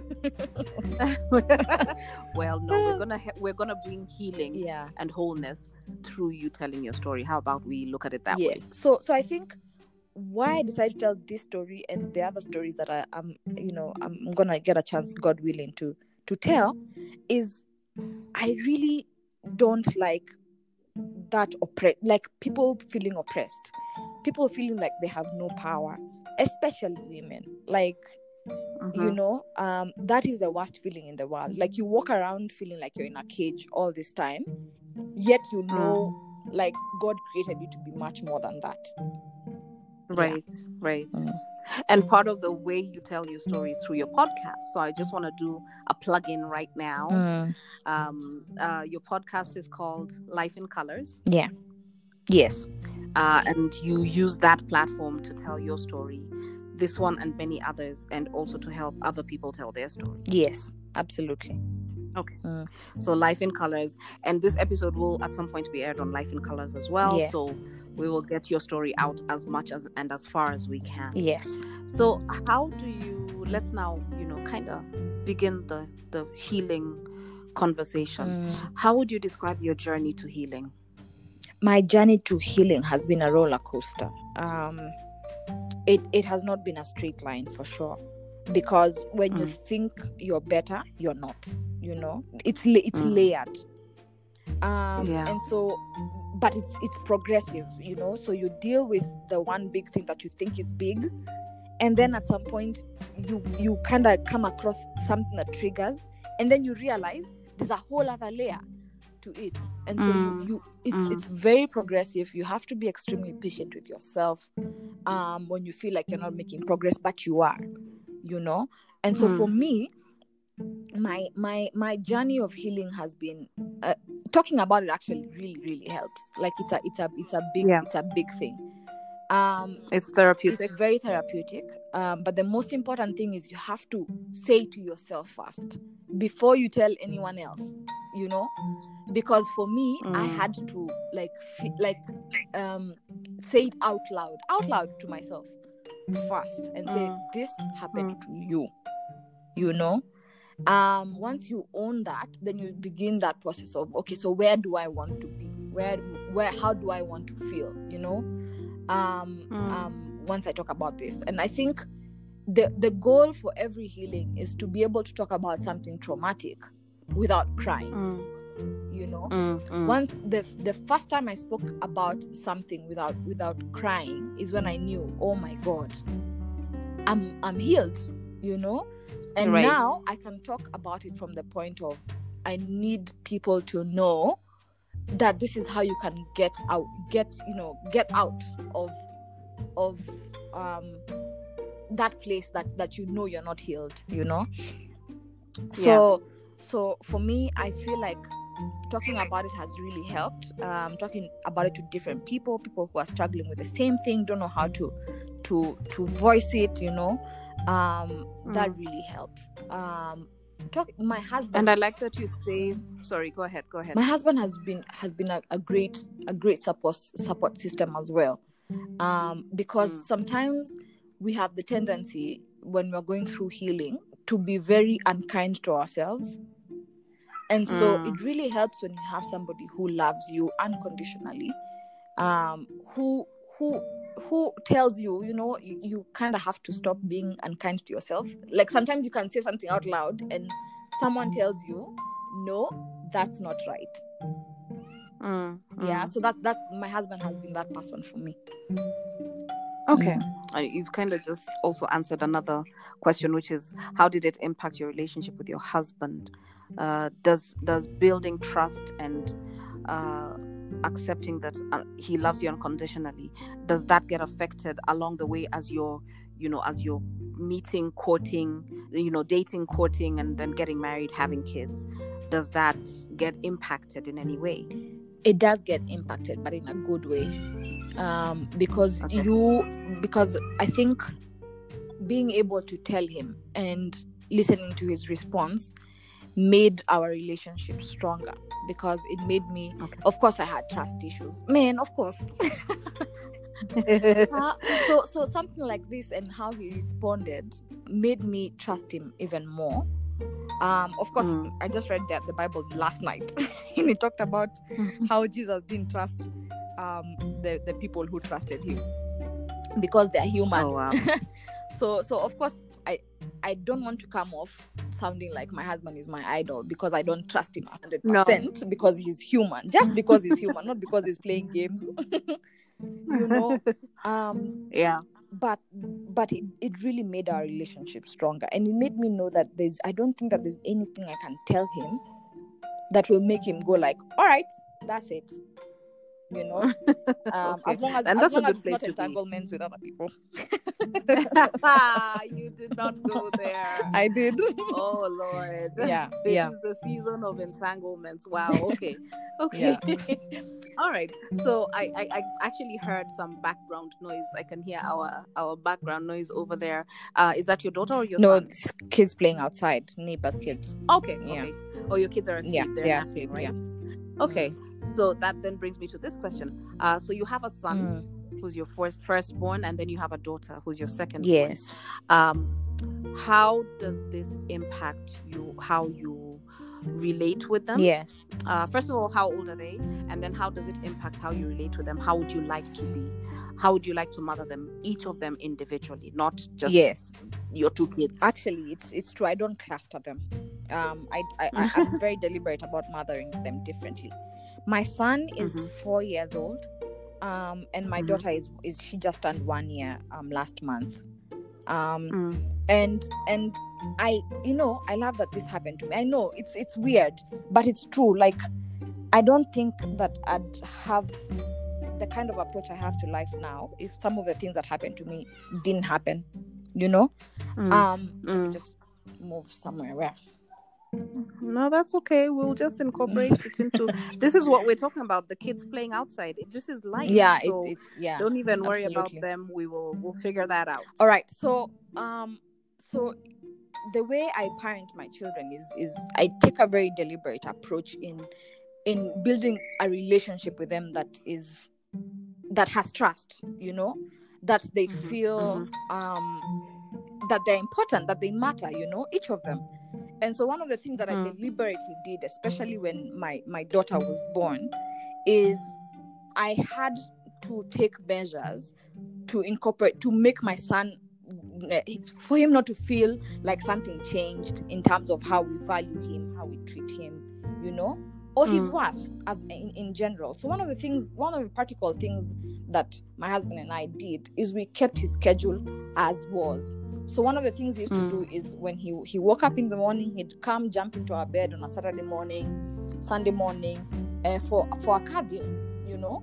well, no, we're gonna ha- we're gonna bring healing yeah and wholeness through you telling your story. How about we look at it that way? yes so so i think why i decided to tell this story and the other stories that i am you know i'm gonna get a chance god willing to to tell is i really don't like that oppre- like people feeling oppressed. People feeling like they have no power especially women. Like you know um that is the worst feeling in the world. Like you walk around feeling like you're in a cage all this time yet you know like god created you to be much more than that Right, right. Mm. And part of the way you tell your story is through your podcast. So I just want to do a plug in right now. Um, uh, your podcast is called Life in Colors, Yeah. yes uh, and you use that platform to tell your story, this one and many others, and also to help other people tell their story. yes absolutely So Life in Colors, and this episode will at some point be aired on Life in Colors as well. Yeah. So we will get your story out as much as and as far as we can. yes So how do you? Let's now you know kind of begin the the healing conversation. Mm. How would you describe your journey to healing? my journey to healing has been a roller coaster um it it has not been a straight line for sure because when you Mm. think you're better you're not you know it's la- it's Mm. layered um Yeah. and so but it's it's progressive you know so you deal with the one big thing that you think is big and then at some point you you kind of come across something that triggers and then you realize there's a whole other layer to it and so Mm. you, you it's Mm. it's very progressive you have to be extremely patient with yourself um when you feel like you're not making progress but you are you know and so Mm. for me my my my journey of healing has been uh, talking about it actually really really helps like it's a it's a it's a big Yeah. it's a big thing um It's therapeutic. it's very therapeutic um, but the most important thing is you have to say to yourself first before you tell anyone else you know because for me i Mm. had to like like um say it out loud out loud to myself first and say Mm. this happened to you you know? Um once you own that then you begin that process of okay so where do i want to be? Where where how do i want to feel? you know? Um, Mm. um once i talk about this. And i think the the goal for every healing is to be able to talk about something traumatic without crying. Mm, you know mm, mm. once the the first time i spoke about something without without crying is when i knew oh my god i'm i'm healed you know and Right. now i can talk about it from the point of i need people to know that this is how you can get out get you know get out of of um that place that that you know you're not healed you know so so for me i feel like talking about it has really helped um talking about it to different people people who are struggling with the same thing don't know how to to to voice it you know um that really helps um talk my husband And I like that you say. Sorry, go ahead. Go ahead. my husband has been has been a, a great a great support support system as well um because Mm. sometimes we have the tendency when we're going through healing to be very unkind to ourselves and so Mm. it really helps when you have somebody who loves you unconditionally um who who who tells you you know you, you kind of have to stop being unkind to yourself like sometimes you can say something out loud and someone tells you no that's not right Mm, yeah mm. so that that's my husband has been that person for me Okay. Uh, you've kind of just also answered another question, which is how did it impact your relationship with your husband? Uh, does does building trust and uh, accepting that uh, he loves you unconditionally does that get affected along the way as you're you know as you're meeting courting you know dating courting and then getting married having kids? Does that get impacted in any way? It does get impacted but in a good way. Um because Okay. you because i think being able to tell him and listening to his response made our relationship stronger because it made me Okay. of course i had trust issues man of course Uh, so so something like this and how he responded made me trust him even more um of course Mm. i just read that the bible last night and he talked about how jesus didn't trust um the the people who trusted him because they're human oh wow. so so of course i i don't want to come off sounding like my husband is my idol because i don't trust him 100% because he's human. Just because he's human not because he's playing games. You know? Um yeah. but but it, it really made our relationship stronger and it made me know that there's i don't think that there's anything i can tell him that will make him go like all right that's it you know um, Okay. as long as, And as that's a long as good it's place not to be. entanglements with other people you did not go there. i did oh Lord. yeah This yeah is the season of entanglements. Wow. Okay. Okay. All right. So I, I I actually heard some background noise. I can hear our our background noise over there. Uh, is that your daughter or your no kids playing outside neighbors kids Okay. Yeah. Okay. Oh, your kids are asleep. yeah They're they are asleep right? yeah Okay. So that then brings me to this question. Uh, so you have a son Mm, who's your first firstborn, and then you have a daughter who's your second. yes. Um how does this impact you how you relate with them? Yes. Uh, first of all how old are they? And then how does it impact how you relate with them? How would you like to be how would you like to mother them each of them individually not just yes. your two kids? Actually it's it's true. I don't cluster them. Um i, I, I i'm very deliberate about mothering them differently. My son is Mhm. four years old um and my Mhm. daughter is is she just turned one year um last month. Um Mm, and and i you know i love that this happened to me. I know it's it's weird but it's true. Like i don't think that i'd have the kind of approach i have to life now if some of the things that happened to me didn't happen you know? Mm, um mm. just move somewhere where no that's okay. We'll just incorporate it into this is what we're talking about the kids playing outside. This is life yeah so it's it's yeah don't even worry absolutely. about them. We will we'll figure that out. All right so um so the way i parent my children is is i take a very deliberate approach in in building a relationship with them that is that has trust you know that they Mhm, feel um that they're important that they matter you know each of them. And so one of the things that i Mm. deliberately did especially when my my daughter was born is i had to take measures to incorporate to make my son for him not to feel like something changed in terms of how we value him how we treat him you know or his Mm. worth as in, in general so one of the things one of the practical things that my husband and i did is we kept his schedule as was so one of the things he used Mm. to do is when he he woke up in the morning he'd come jump into our bed on a saturday morning sunday morning uh, for for a cuddle you know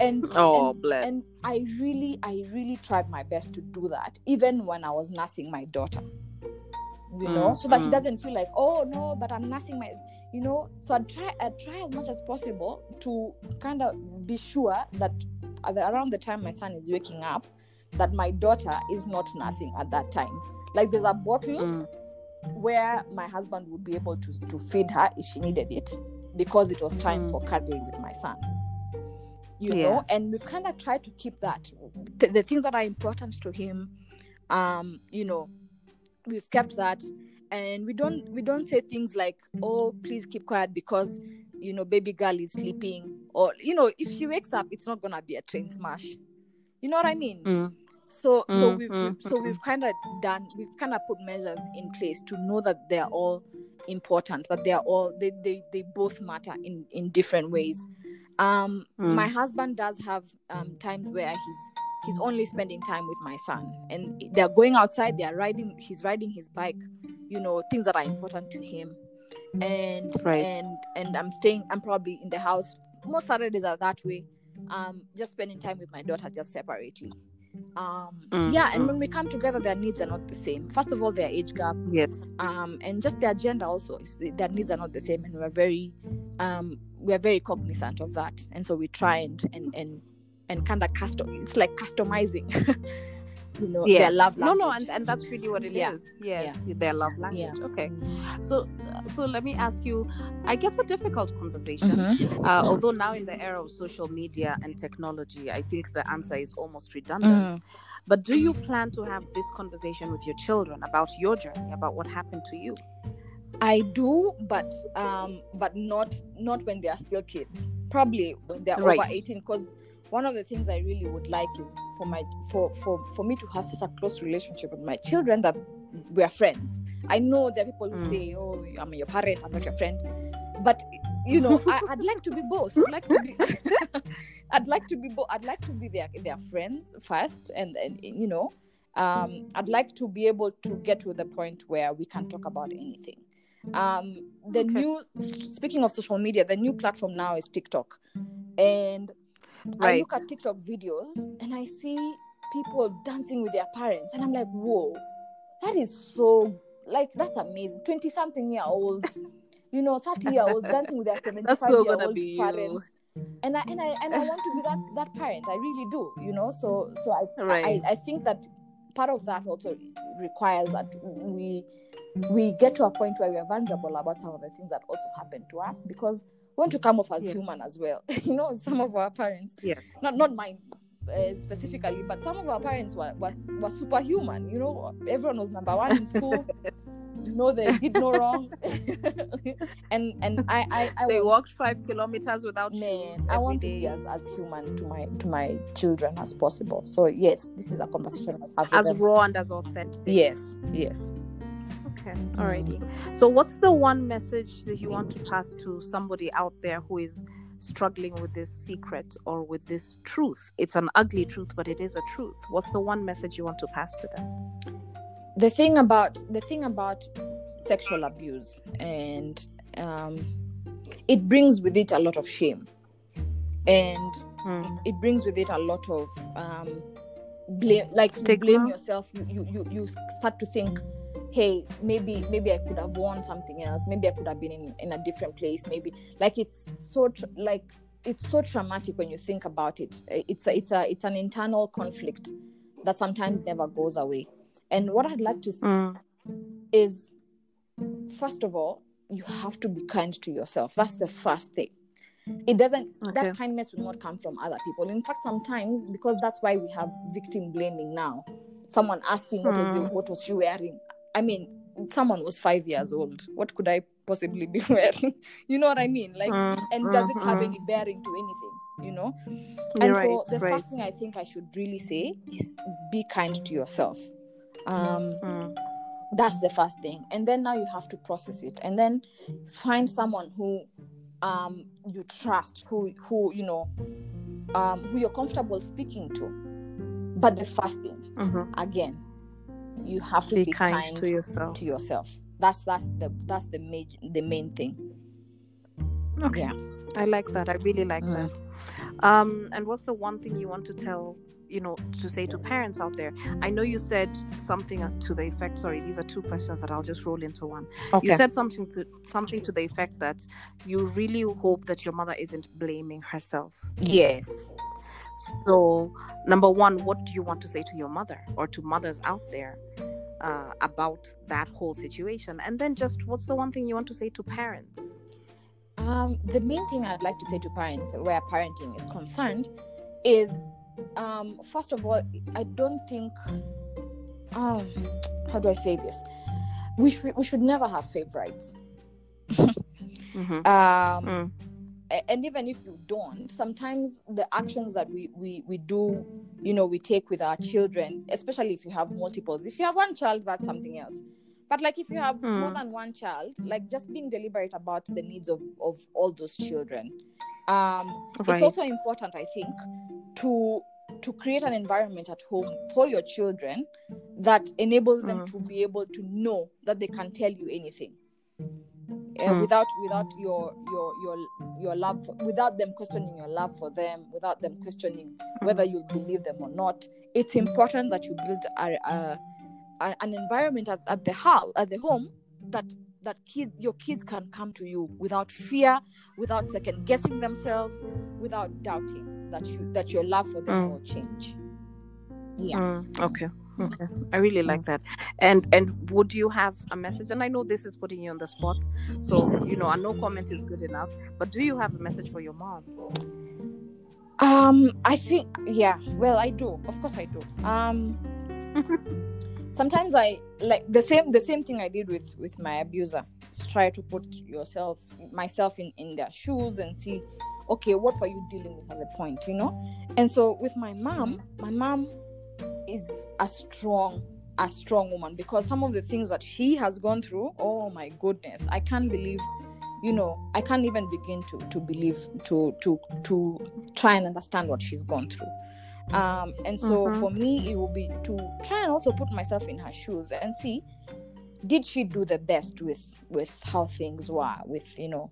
and oh and, bless and i really i really tried my best to do that even when i was nursing my daughter you know Mm, so that he mm. doesn't feel like oh no but i'm nursing my you know so i try i try as much as possible to kind of be sure that around the time my son is waking up that my daughter is not nursing at that time. Like there's a bottle Mm, where my husband would be able to, to feed her if she needed it because it was time Mm. for cuddling with my son. You know and we've kind of tried to keep that. The, the things that are important to him um you know we've kept that and we don't we don't say things like oh please keep quiet because you know baby girl is sleeping or you know if she wakes up it's not gonna be a train smash. You know what i mean? Mm, so so Mm, we've, mm, we've so we've kind of done we've kind of put measures in place to know that they're all important that they're all they they, they both matter in in different ways. Um Mm. my husband does have um times where he's he's only spending time with my son. And they're going outside they're riding he's riding his bike you know things that are important to him. And Right. and and i'm staying i'm probably in the house. Most saturdays are that way. Um just spending time with my daughter just separately. Um Mm, yeah and mm. when we come together their needs are not the same. First of all their age gap. Yes. Um and just their gender also is their needs are not the same. And we're very um we're very cognizant of that. And so we try and and and and kind of custom it's like customizing you know yes. their love no language. no and, and that's really what it is. Yeah. yes their love language Yeah. okay so so let me ask you i guess a difficult conversation Mhm. uh, although now in the era of social media and technology i think the answer is almost redundant Mm. but do you plan to have this conversation with your children about your journey about what happened to you I do, but um, but not not when they are still kids. Probably when they're Right. over eighteen. Because one of the things I really would like is for my for for for me to have such a close relationship with my children that we are friends. I know there are people who Mm. say, "Oh, I'm your parent, I'm not your friend," but you know, I, I'd like to be both. I'd like to be. I'd like to be both. I'd like to be their their friends first, and and you know, um, I'd like to be able to get to the point where we can talk about anything. Um, the Okay. new speaking of social media, the new platform now is TikTok, and I look at TikTok videos and I see people dancing with their parents, and I'm like, whoa, that is so like that's amazing. Twenty something year old, you know, thirty year old dancing with their seventy five year old parents and I and I and I want to be that that parent. I really do, you know. So so I Right. I, I think that part of that also requires that we we get to a point where we are vulnerable about some of the things that also happen to us because want to come off as Yes. human as well. you know, some of our parents, Yes. not not mine. Uh, specifically, but some of our parents were was was superhuman. You know, everyone was number one in school. you know, they did no wrong, and and I I, I they was, walked five kilometers without man shoes i want to be as, as human to my to my children as possible so yes this is a conversation as raw and as authentic yes yes Okay, alrighty. So, what's the one message that you want to pass to somebody out there who is struggling with this secret or with this truth? It's an ugly truth, but it is a truth. What's the one message you want to pass to them? the thing about the thing about sexual abuse and um it brings with it a lot of shame and Mm. it brings with it a lot of um blame like you blame yourself you, you you you start to think hey maybe maybe i could have won something else. Maybe i could have been in, in a different place maybe. Like it's so tr- like it's so traumatic when you think about it. It's a, it's a it's an internal conflict that sometimes never goes away. And what i'd like to say Mm. is first of all you have to be kind to yourself. That's the first thing. It doesn't Okay. that kindness will not come from other people. In fact sometimes because that's why we have victim blaming now someone asking what was it, what was she wearing i mean someone was five years old. What could i possibly be wearing? You know what i mean? Like Mm, and does it have mm, any bearing to anything you know? You're and right, so the right. first thing i think i should really say is be kind to yourself. Um mm, that's the first thing. And then now you have to process it. And then find someone who um you trust who who you know um who you're comfortable speaking to. But the first thing mhm. again you have to Be be, kind, to yourself. to yourself that's that's the that's the major the main thing Okay. yeah I like that. I really like Mm. that. Um, and what's the one thing you want to tell, you know, to say to parents out there? I know you said something to the effect. Sorry, these are two questions that I'll just roll into one. okay You said something to something to the effect that you really hope that your mother isn't blaming herself. yes So, number one, what do you want to say to your mother or to mothers out there uh, about that whole situation? And then, just what's the one thing you want to say to parents? Um, the main thing I'd like to say to parents where parenting is concerned is um, first of all, I don't think um, how do I say this? We should we should never have favorites. Mm-hmm. Um, Mm. And even if you don't, sometimes the actions that we, we we do, you know, we take with our children, especially if you have multiples. If you have one child, that's something else. But like if you have Hmm. more than one child, like just being deliberate about the needs of, of all those children. Um, Right. It's also important, I think, to to create an environment at home for your children that enables them Mm. to be able to know that they can tell you anything uh, Mm. without without your your your your love for, without them questioning your love for them without them questioning whether you believe them or not it's important that you build a, a, a- an environment at, at the house at the home that that kid your kids can come to you without fear without second guessing themselves without doubting that you that your love for them Mm. will change yeah Mm, okay. Okay. I really like that. And and would you have a message? And I know this is putting you on the spot, so you know, a no comment is good enough. But do you have a message for your mom? Um, I think yeah. Well, I do. Of course, I do. Um, sometimes I like the same the same thing I did with with my abuser. Try to put yourself myself in in their shoes and see, okay, what were you dealing with at the point, you know? And so with my mom, my mom is a strong a strong woman because some of the things that she has gone through oh my goodness i can't believe you know i can't even begin to to believe to to to try and understand what she's gone through um and so Mhm. for me it will be to try and also put myself in her shoes and see did she do the best with with how things were with you know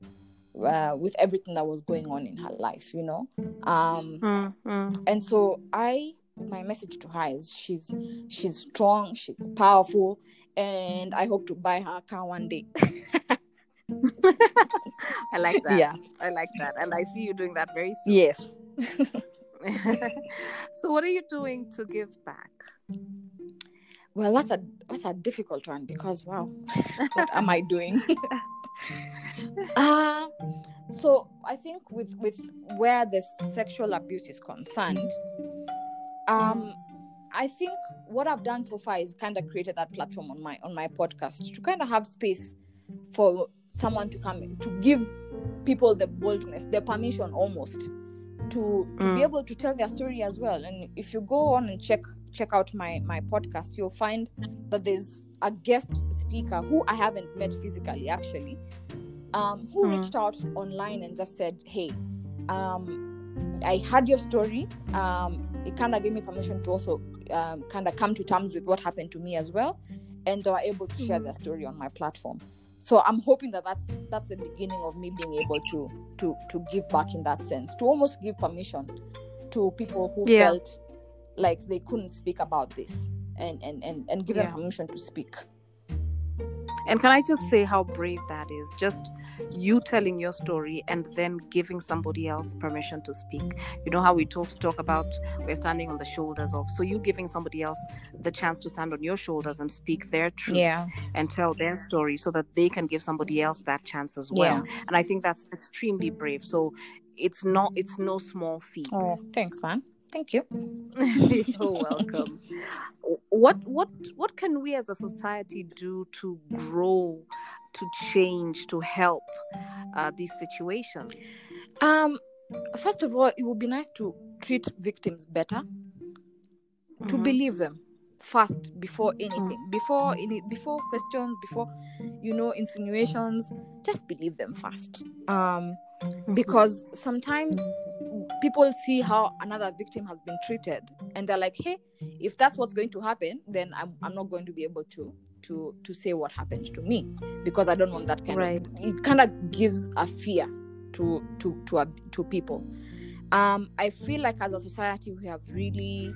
uh, with everything that was going on in her life you know um Mm, mm. and so i my message to her is she's she's strong she's powerful and i hope to buy her a car one day I like that. yeah I like that, and I see you doing that very soon. yes so, what are you doing to give back? well that's a that's a difficult one because wow what am i doing uh so i think with with where the sexual abuse is concerned um i think what i've done so far is kind of created that platform on my on my podcast to kind of have space for someone to come to give people the boldness the permission almost to to be Mm. able to tell their story as well and if you go on and check check out my my podcast you'll find that there's a guest speaker who i haven't met physically actually um, who Mm. reached out online and just said hey um, i heard your story um, it kind of gave me permission to also um, kind of come to terms with what happened to me as well and they were able to share Mhm. their story on my platform so i'm hoping that that's that's the beginning of me being able to to to give back in that sense to almost give permission to people who Yeah. felt like they couldn't speak about this and and and, and give Yeah. them permission to speak And can I just say how brave that is? Just you telling your story and then giving somebody else permission to speak. You know how we talk talk about we're standing on the shoulders of. So you giving somebody else the chance to stand on your shoulders and speak their truth and tell their story so that they can give somebody else that chance as well. And I think that's extremely brave. So it's not it's no small feat. oh thanks man thank you You're welcome. What what what can we as a society do to grow, to change, to help uh, these situations? um first of all it would be nice to treat victims better to Mhm. believe them first before anything before any before questions before you know insinuations just believe them first um because sometimes people see how another victim has been treated and they're like hey if that's what's going to happen then i'm, I'm not going to be able to to to say what happened to me because i don't want that kind Right. of it kind of gives a fear to to to ab- to people um i feel like as a society we have really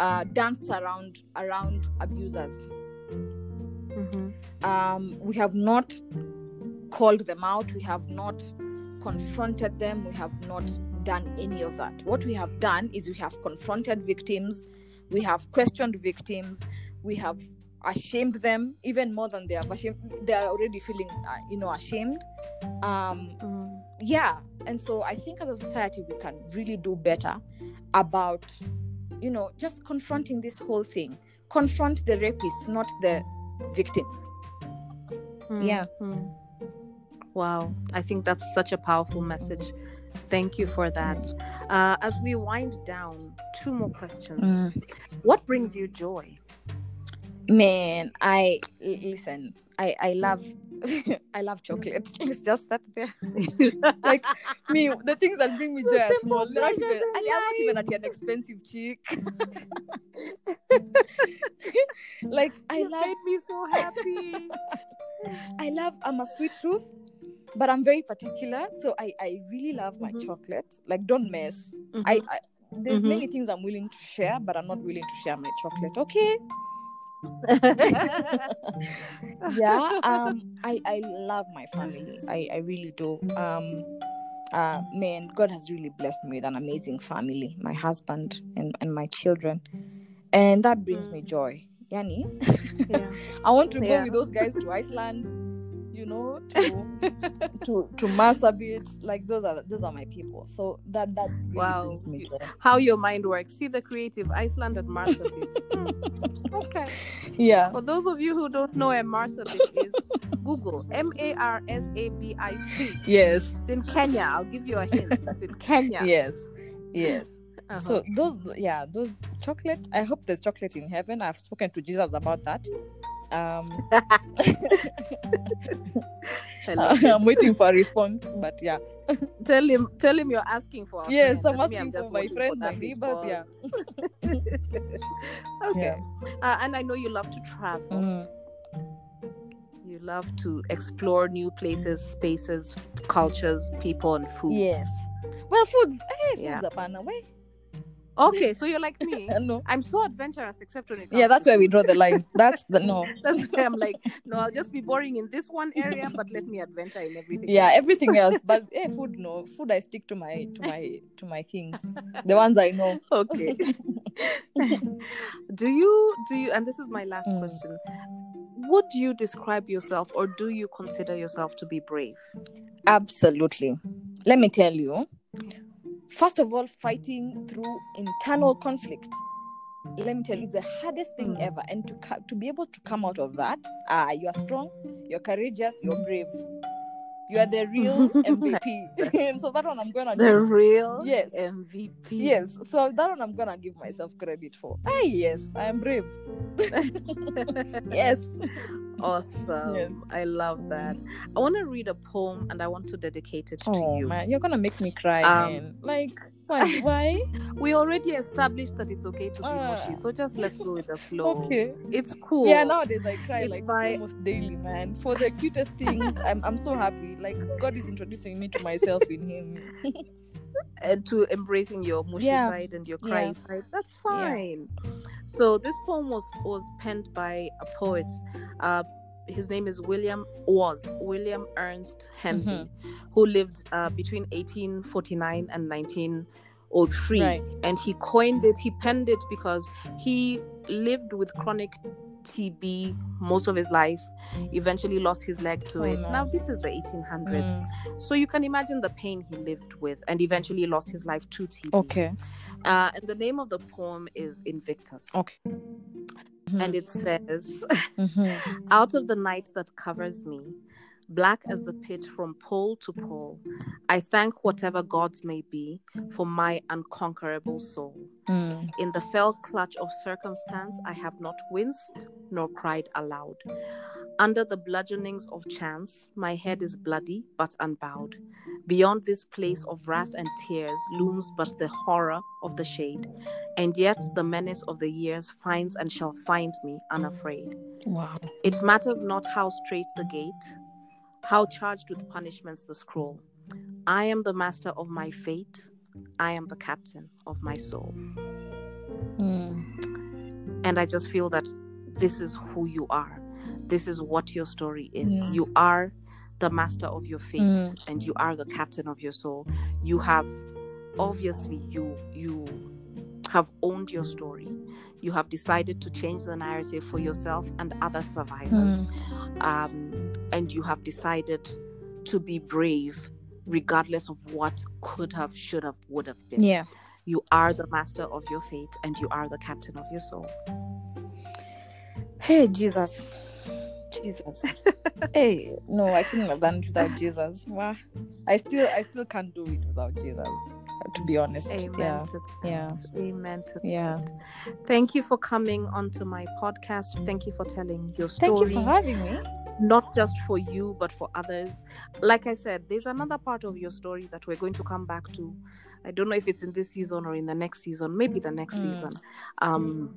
uh danced around around abusers Mhm. um, we have not called them out we have not confronted them we have not done any of that what we have done is we have confronted victims we have questioned victims we have ashamed them even more than they have ashamed they are already feeling uh, you know ashamed um Mm. yeah and so i think as a society we can really do better about you know just confronting this whole thing confront the rapists not the victims Mm. Yeah. Mm. Wow, I think that's such a powerful message. Thank you for that. Uh, as we wind down, two more questions. What brings you joy? man I listen i i love i love chocolate it's just that there like me the things that bring me joy are small not even, pleasures in i'm not even at an expensive chick like i You love made me so happy. I love i'm a sweet tooth but i'm very particular so i i really love my Mhm. chocolate like don't mess I, I there's Mhm. many things i'm willing to share but i'm not willing to share my chocolate okay yeah um i i love my family i i really do um uh man god has really blessed me with an amazing family my husband and and my children and that brings me Mm. joy. Yani, Yeah. I want to go with those guys to Iceland, you know, to to to Marsabit. Like those are those are my people. So that that really Wow. me. How your mind works. See the creative Iceland and Marsabit. Hmm. Okay. Yeah. For those of you who don't know where Marsabit is, Google M A R S A B I T. Yes. It's in Kenya. I'll give you a hint. It's in Kenya. Yes. Yes. Uh-huh. So those yeah, those chocolate. I hope there's chocolate in heaven. I've spoken to Jesus about that. Um I'm waiting for a response. But yeah. tell him tell him you're asking for Yes, friend, I'm and me, asking for my friends that and neighbors. Yeah. okay. Uh, and I know you love to travel. Mm. You love to explore new places, spaces, cultures, people, and food. Yes. Well, foods. Hey, foods Yeah. are banana. Okay, so you're like me. no. I'm so adventurous, except when it comes Yeah, that's where we draw the line. That's the no. That's where I'm like, no, I'll just be boring in this one area, but let me adventure in everything. Yeah, else. everything else. But hey, food no. Food I stick to my to my to my things. The ones I know. Okay. do you do you? And this is my last Mm. question. Would you describe yourself, or do you consider yourself to be brave? Absolutely. Let me tell you. First of all, fighting through internal conflict. Let me tell you, it's the hardest thing Mm. ever. And to to be able to come out of that, ah, you are strong, you're courageous, you're brave. You are the real MVP. and so that one I'm gonna The give. real Yes. MVP. Yes, so that one I'm gonna give myself credit for. Ah, yes, I am brave. Yes. Awesome. Yes. I love that. I want to read a poem and I want to dedicate it to Oh you. man, you're gonna make me cry, Um, man. Like, why? Why? We already established that it's okay to be Ah. mushy, so just let's go with the flow. Okay. It's cool. Yeah, nowadays I cry It's like by- almost daily, man. For the cutest things, I'm I'm so happy. Like God is introducing me to myself in Him. and to embracing your mushy Yeah. side and your cry Yeah. side. That's fine. So this poem was was penned by a poet. Uh, his name is William was William Ernest Henley, Mm-hmm. who lived uh, between 1849 and 1903, Right. and he coined it. He penned it because he lived with chronic TB most of his life. Eventually lost his leg to Oh, it. no. Now this is the 1800s. Mm. So you can imagine the pain he lived with and eventually lost his life to TB. Okay. Uh, and the name of the poem is Invictus. Okay. And it says, Mhm. Out of the night that covers me, black as the pit from pole to pole, I thank whatever gods may be for my unconquerable soul. Mm. In the fell clutch of circumstance, I have not winced nor cried aloud. Under the bludgeonings of chance, my head is bloody but unbowed. Beyond this place of wrath and tears looms but the horror of the shade, and yet the menace of the years finds and shall find me unafraid. Wow. It matters not how straight the gate, how charged with punishments the scroll. I am the master of my fate. I am the captain of my soul. Mm. And I just feel that this is who you are. This is what your story is. Mm. You are the master of your fate Mm. and you are the captain of your soul. You have obviously you you have owned your story. You have decided to change the narrative for yourself and other survivors. Mm. Um, and you have decided to be brave regardless of what could have, should have, would have been. Yeah. You are the master of your fate and you are the captain of your soul. Hey, Jesus. Jesus. hey, no, I couldn't have done it without Jesus. Wow. I still I still can't do it without Jesus. To be honest. Amen Yeah. Yeah. Amen to Yeah. that. Thank you for coming onto my podcast. Thank you for telling your story. Thank you for having me. Not just for you but for others. Like i said there's another part of your story that we're going to come back to. I don't know if it's in this season or in the next season maybe the next Mm. season. Um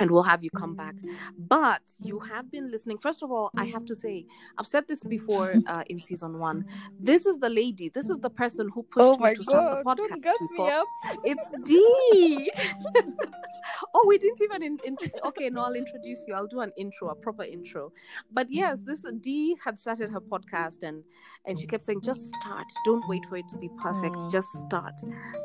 and we'll have you come back but you have been listening first of all i have to say i've said this before uh, in season one this is the lady this is the person who pushed Oh me to start god. the podcast Don't gas me up. It's D. oh, we didn't even. In, in, okay, no, I'll introduce you. I'll do an intro, a proper intro. But yes, this D had started her podcast, and and she kept saying just start don't wait for it to be perfect Mm. just start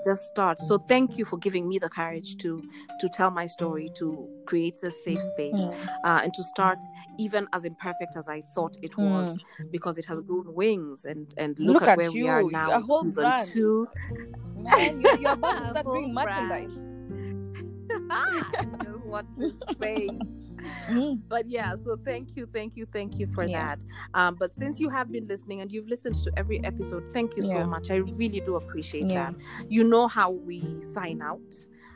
just start so thank you for giving me the courage to to tell my story to create this safe space Mm. uh, and to start even as imperfect as i thought it was because it has grown wings and and look, Look at, at where we are you, now a in whole season brand. two Man, you're, you're about to start Full doing brand. merchandise. just watch this space Mm. but yeah so thank you thank you thank you for Yes. that um but since you have been listening and you've listened to every episode thank you Yeah. so much i really do appreciate Yeah. that you know how we sign out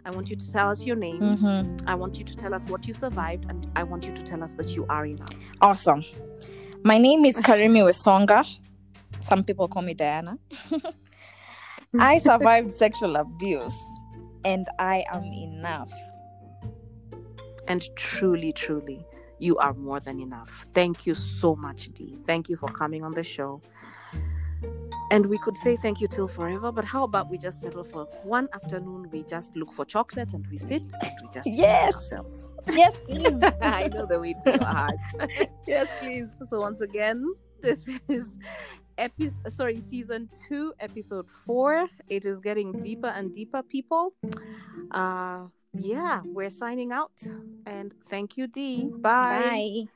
i want you to tell us your name Mhm. i want you to tell us what you survived and i want you to tell us that you are enough Awesome. My name is Karimi Wesonga. Some people call me Diana. I survived sexual abuse and I am enough. And truly truly you are more than enough. Thank you so much dee. Thank you for coming on the show. And we could say thank you till forever but how about we just settle for one afternoon? We just look for chocolate and we sit and we just Yes. ourselves. Yes, please. i know the way to your heart yes, please. so once again this is episode sorry season two episode four. It is getting deeper and deeper people. Uh yeah we're signing out and thank you dee bye. Bye.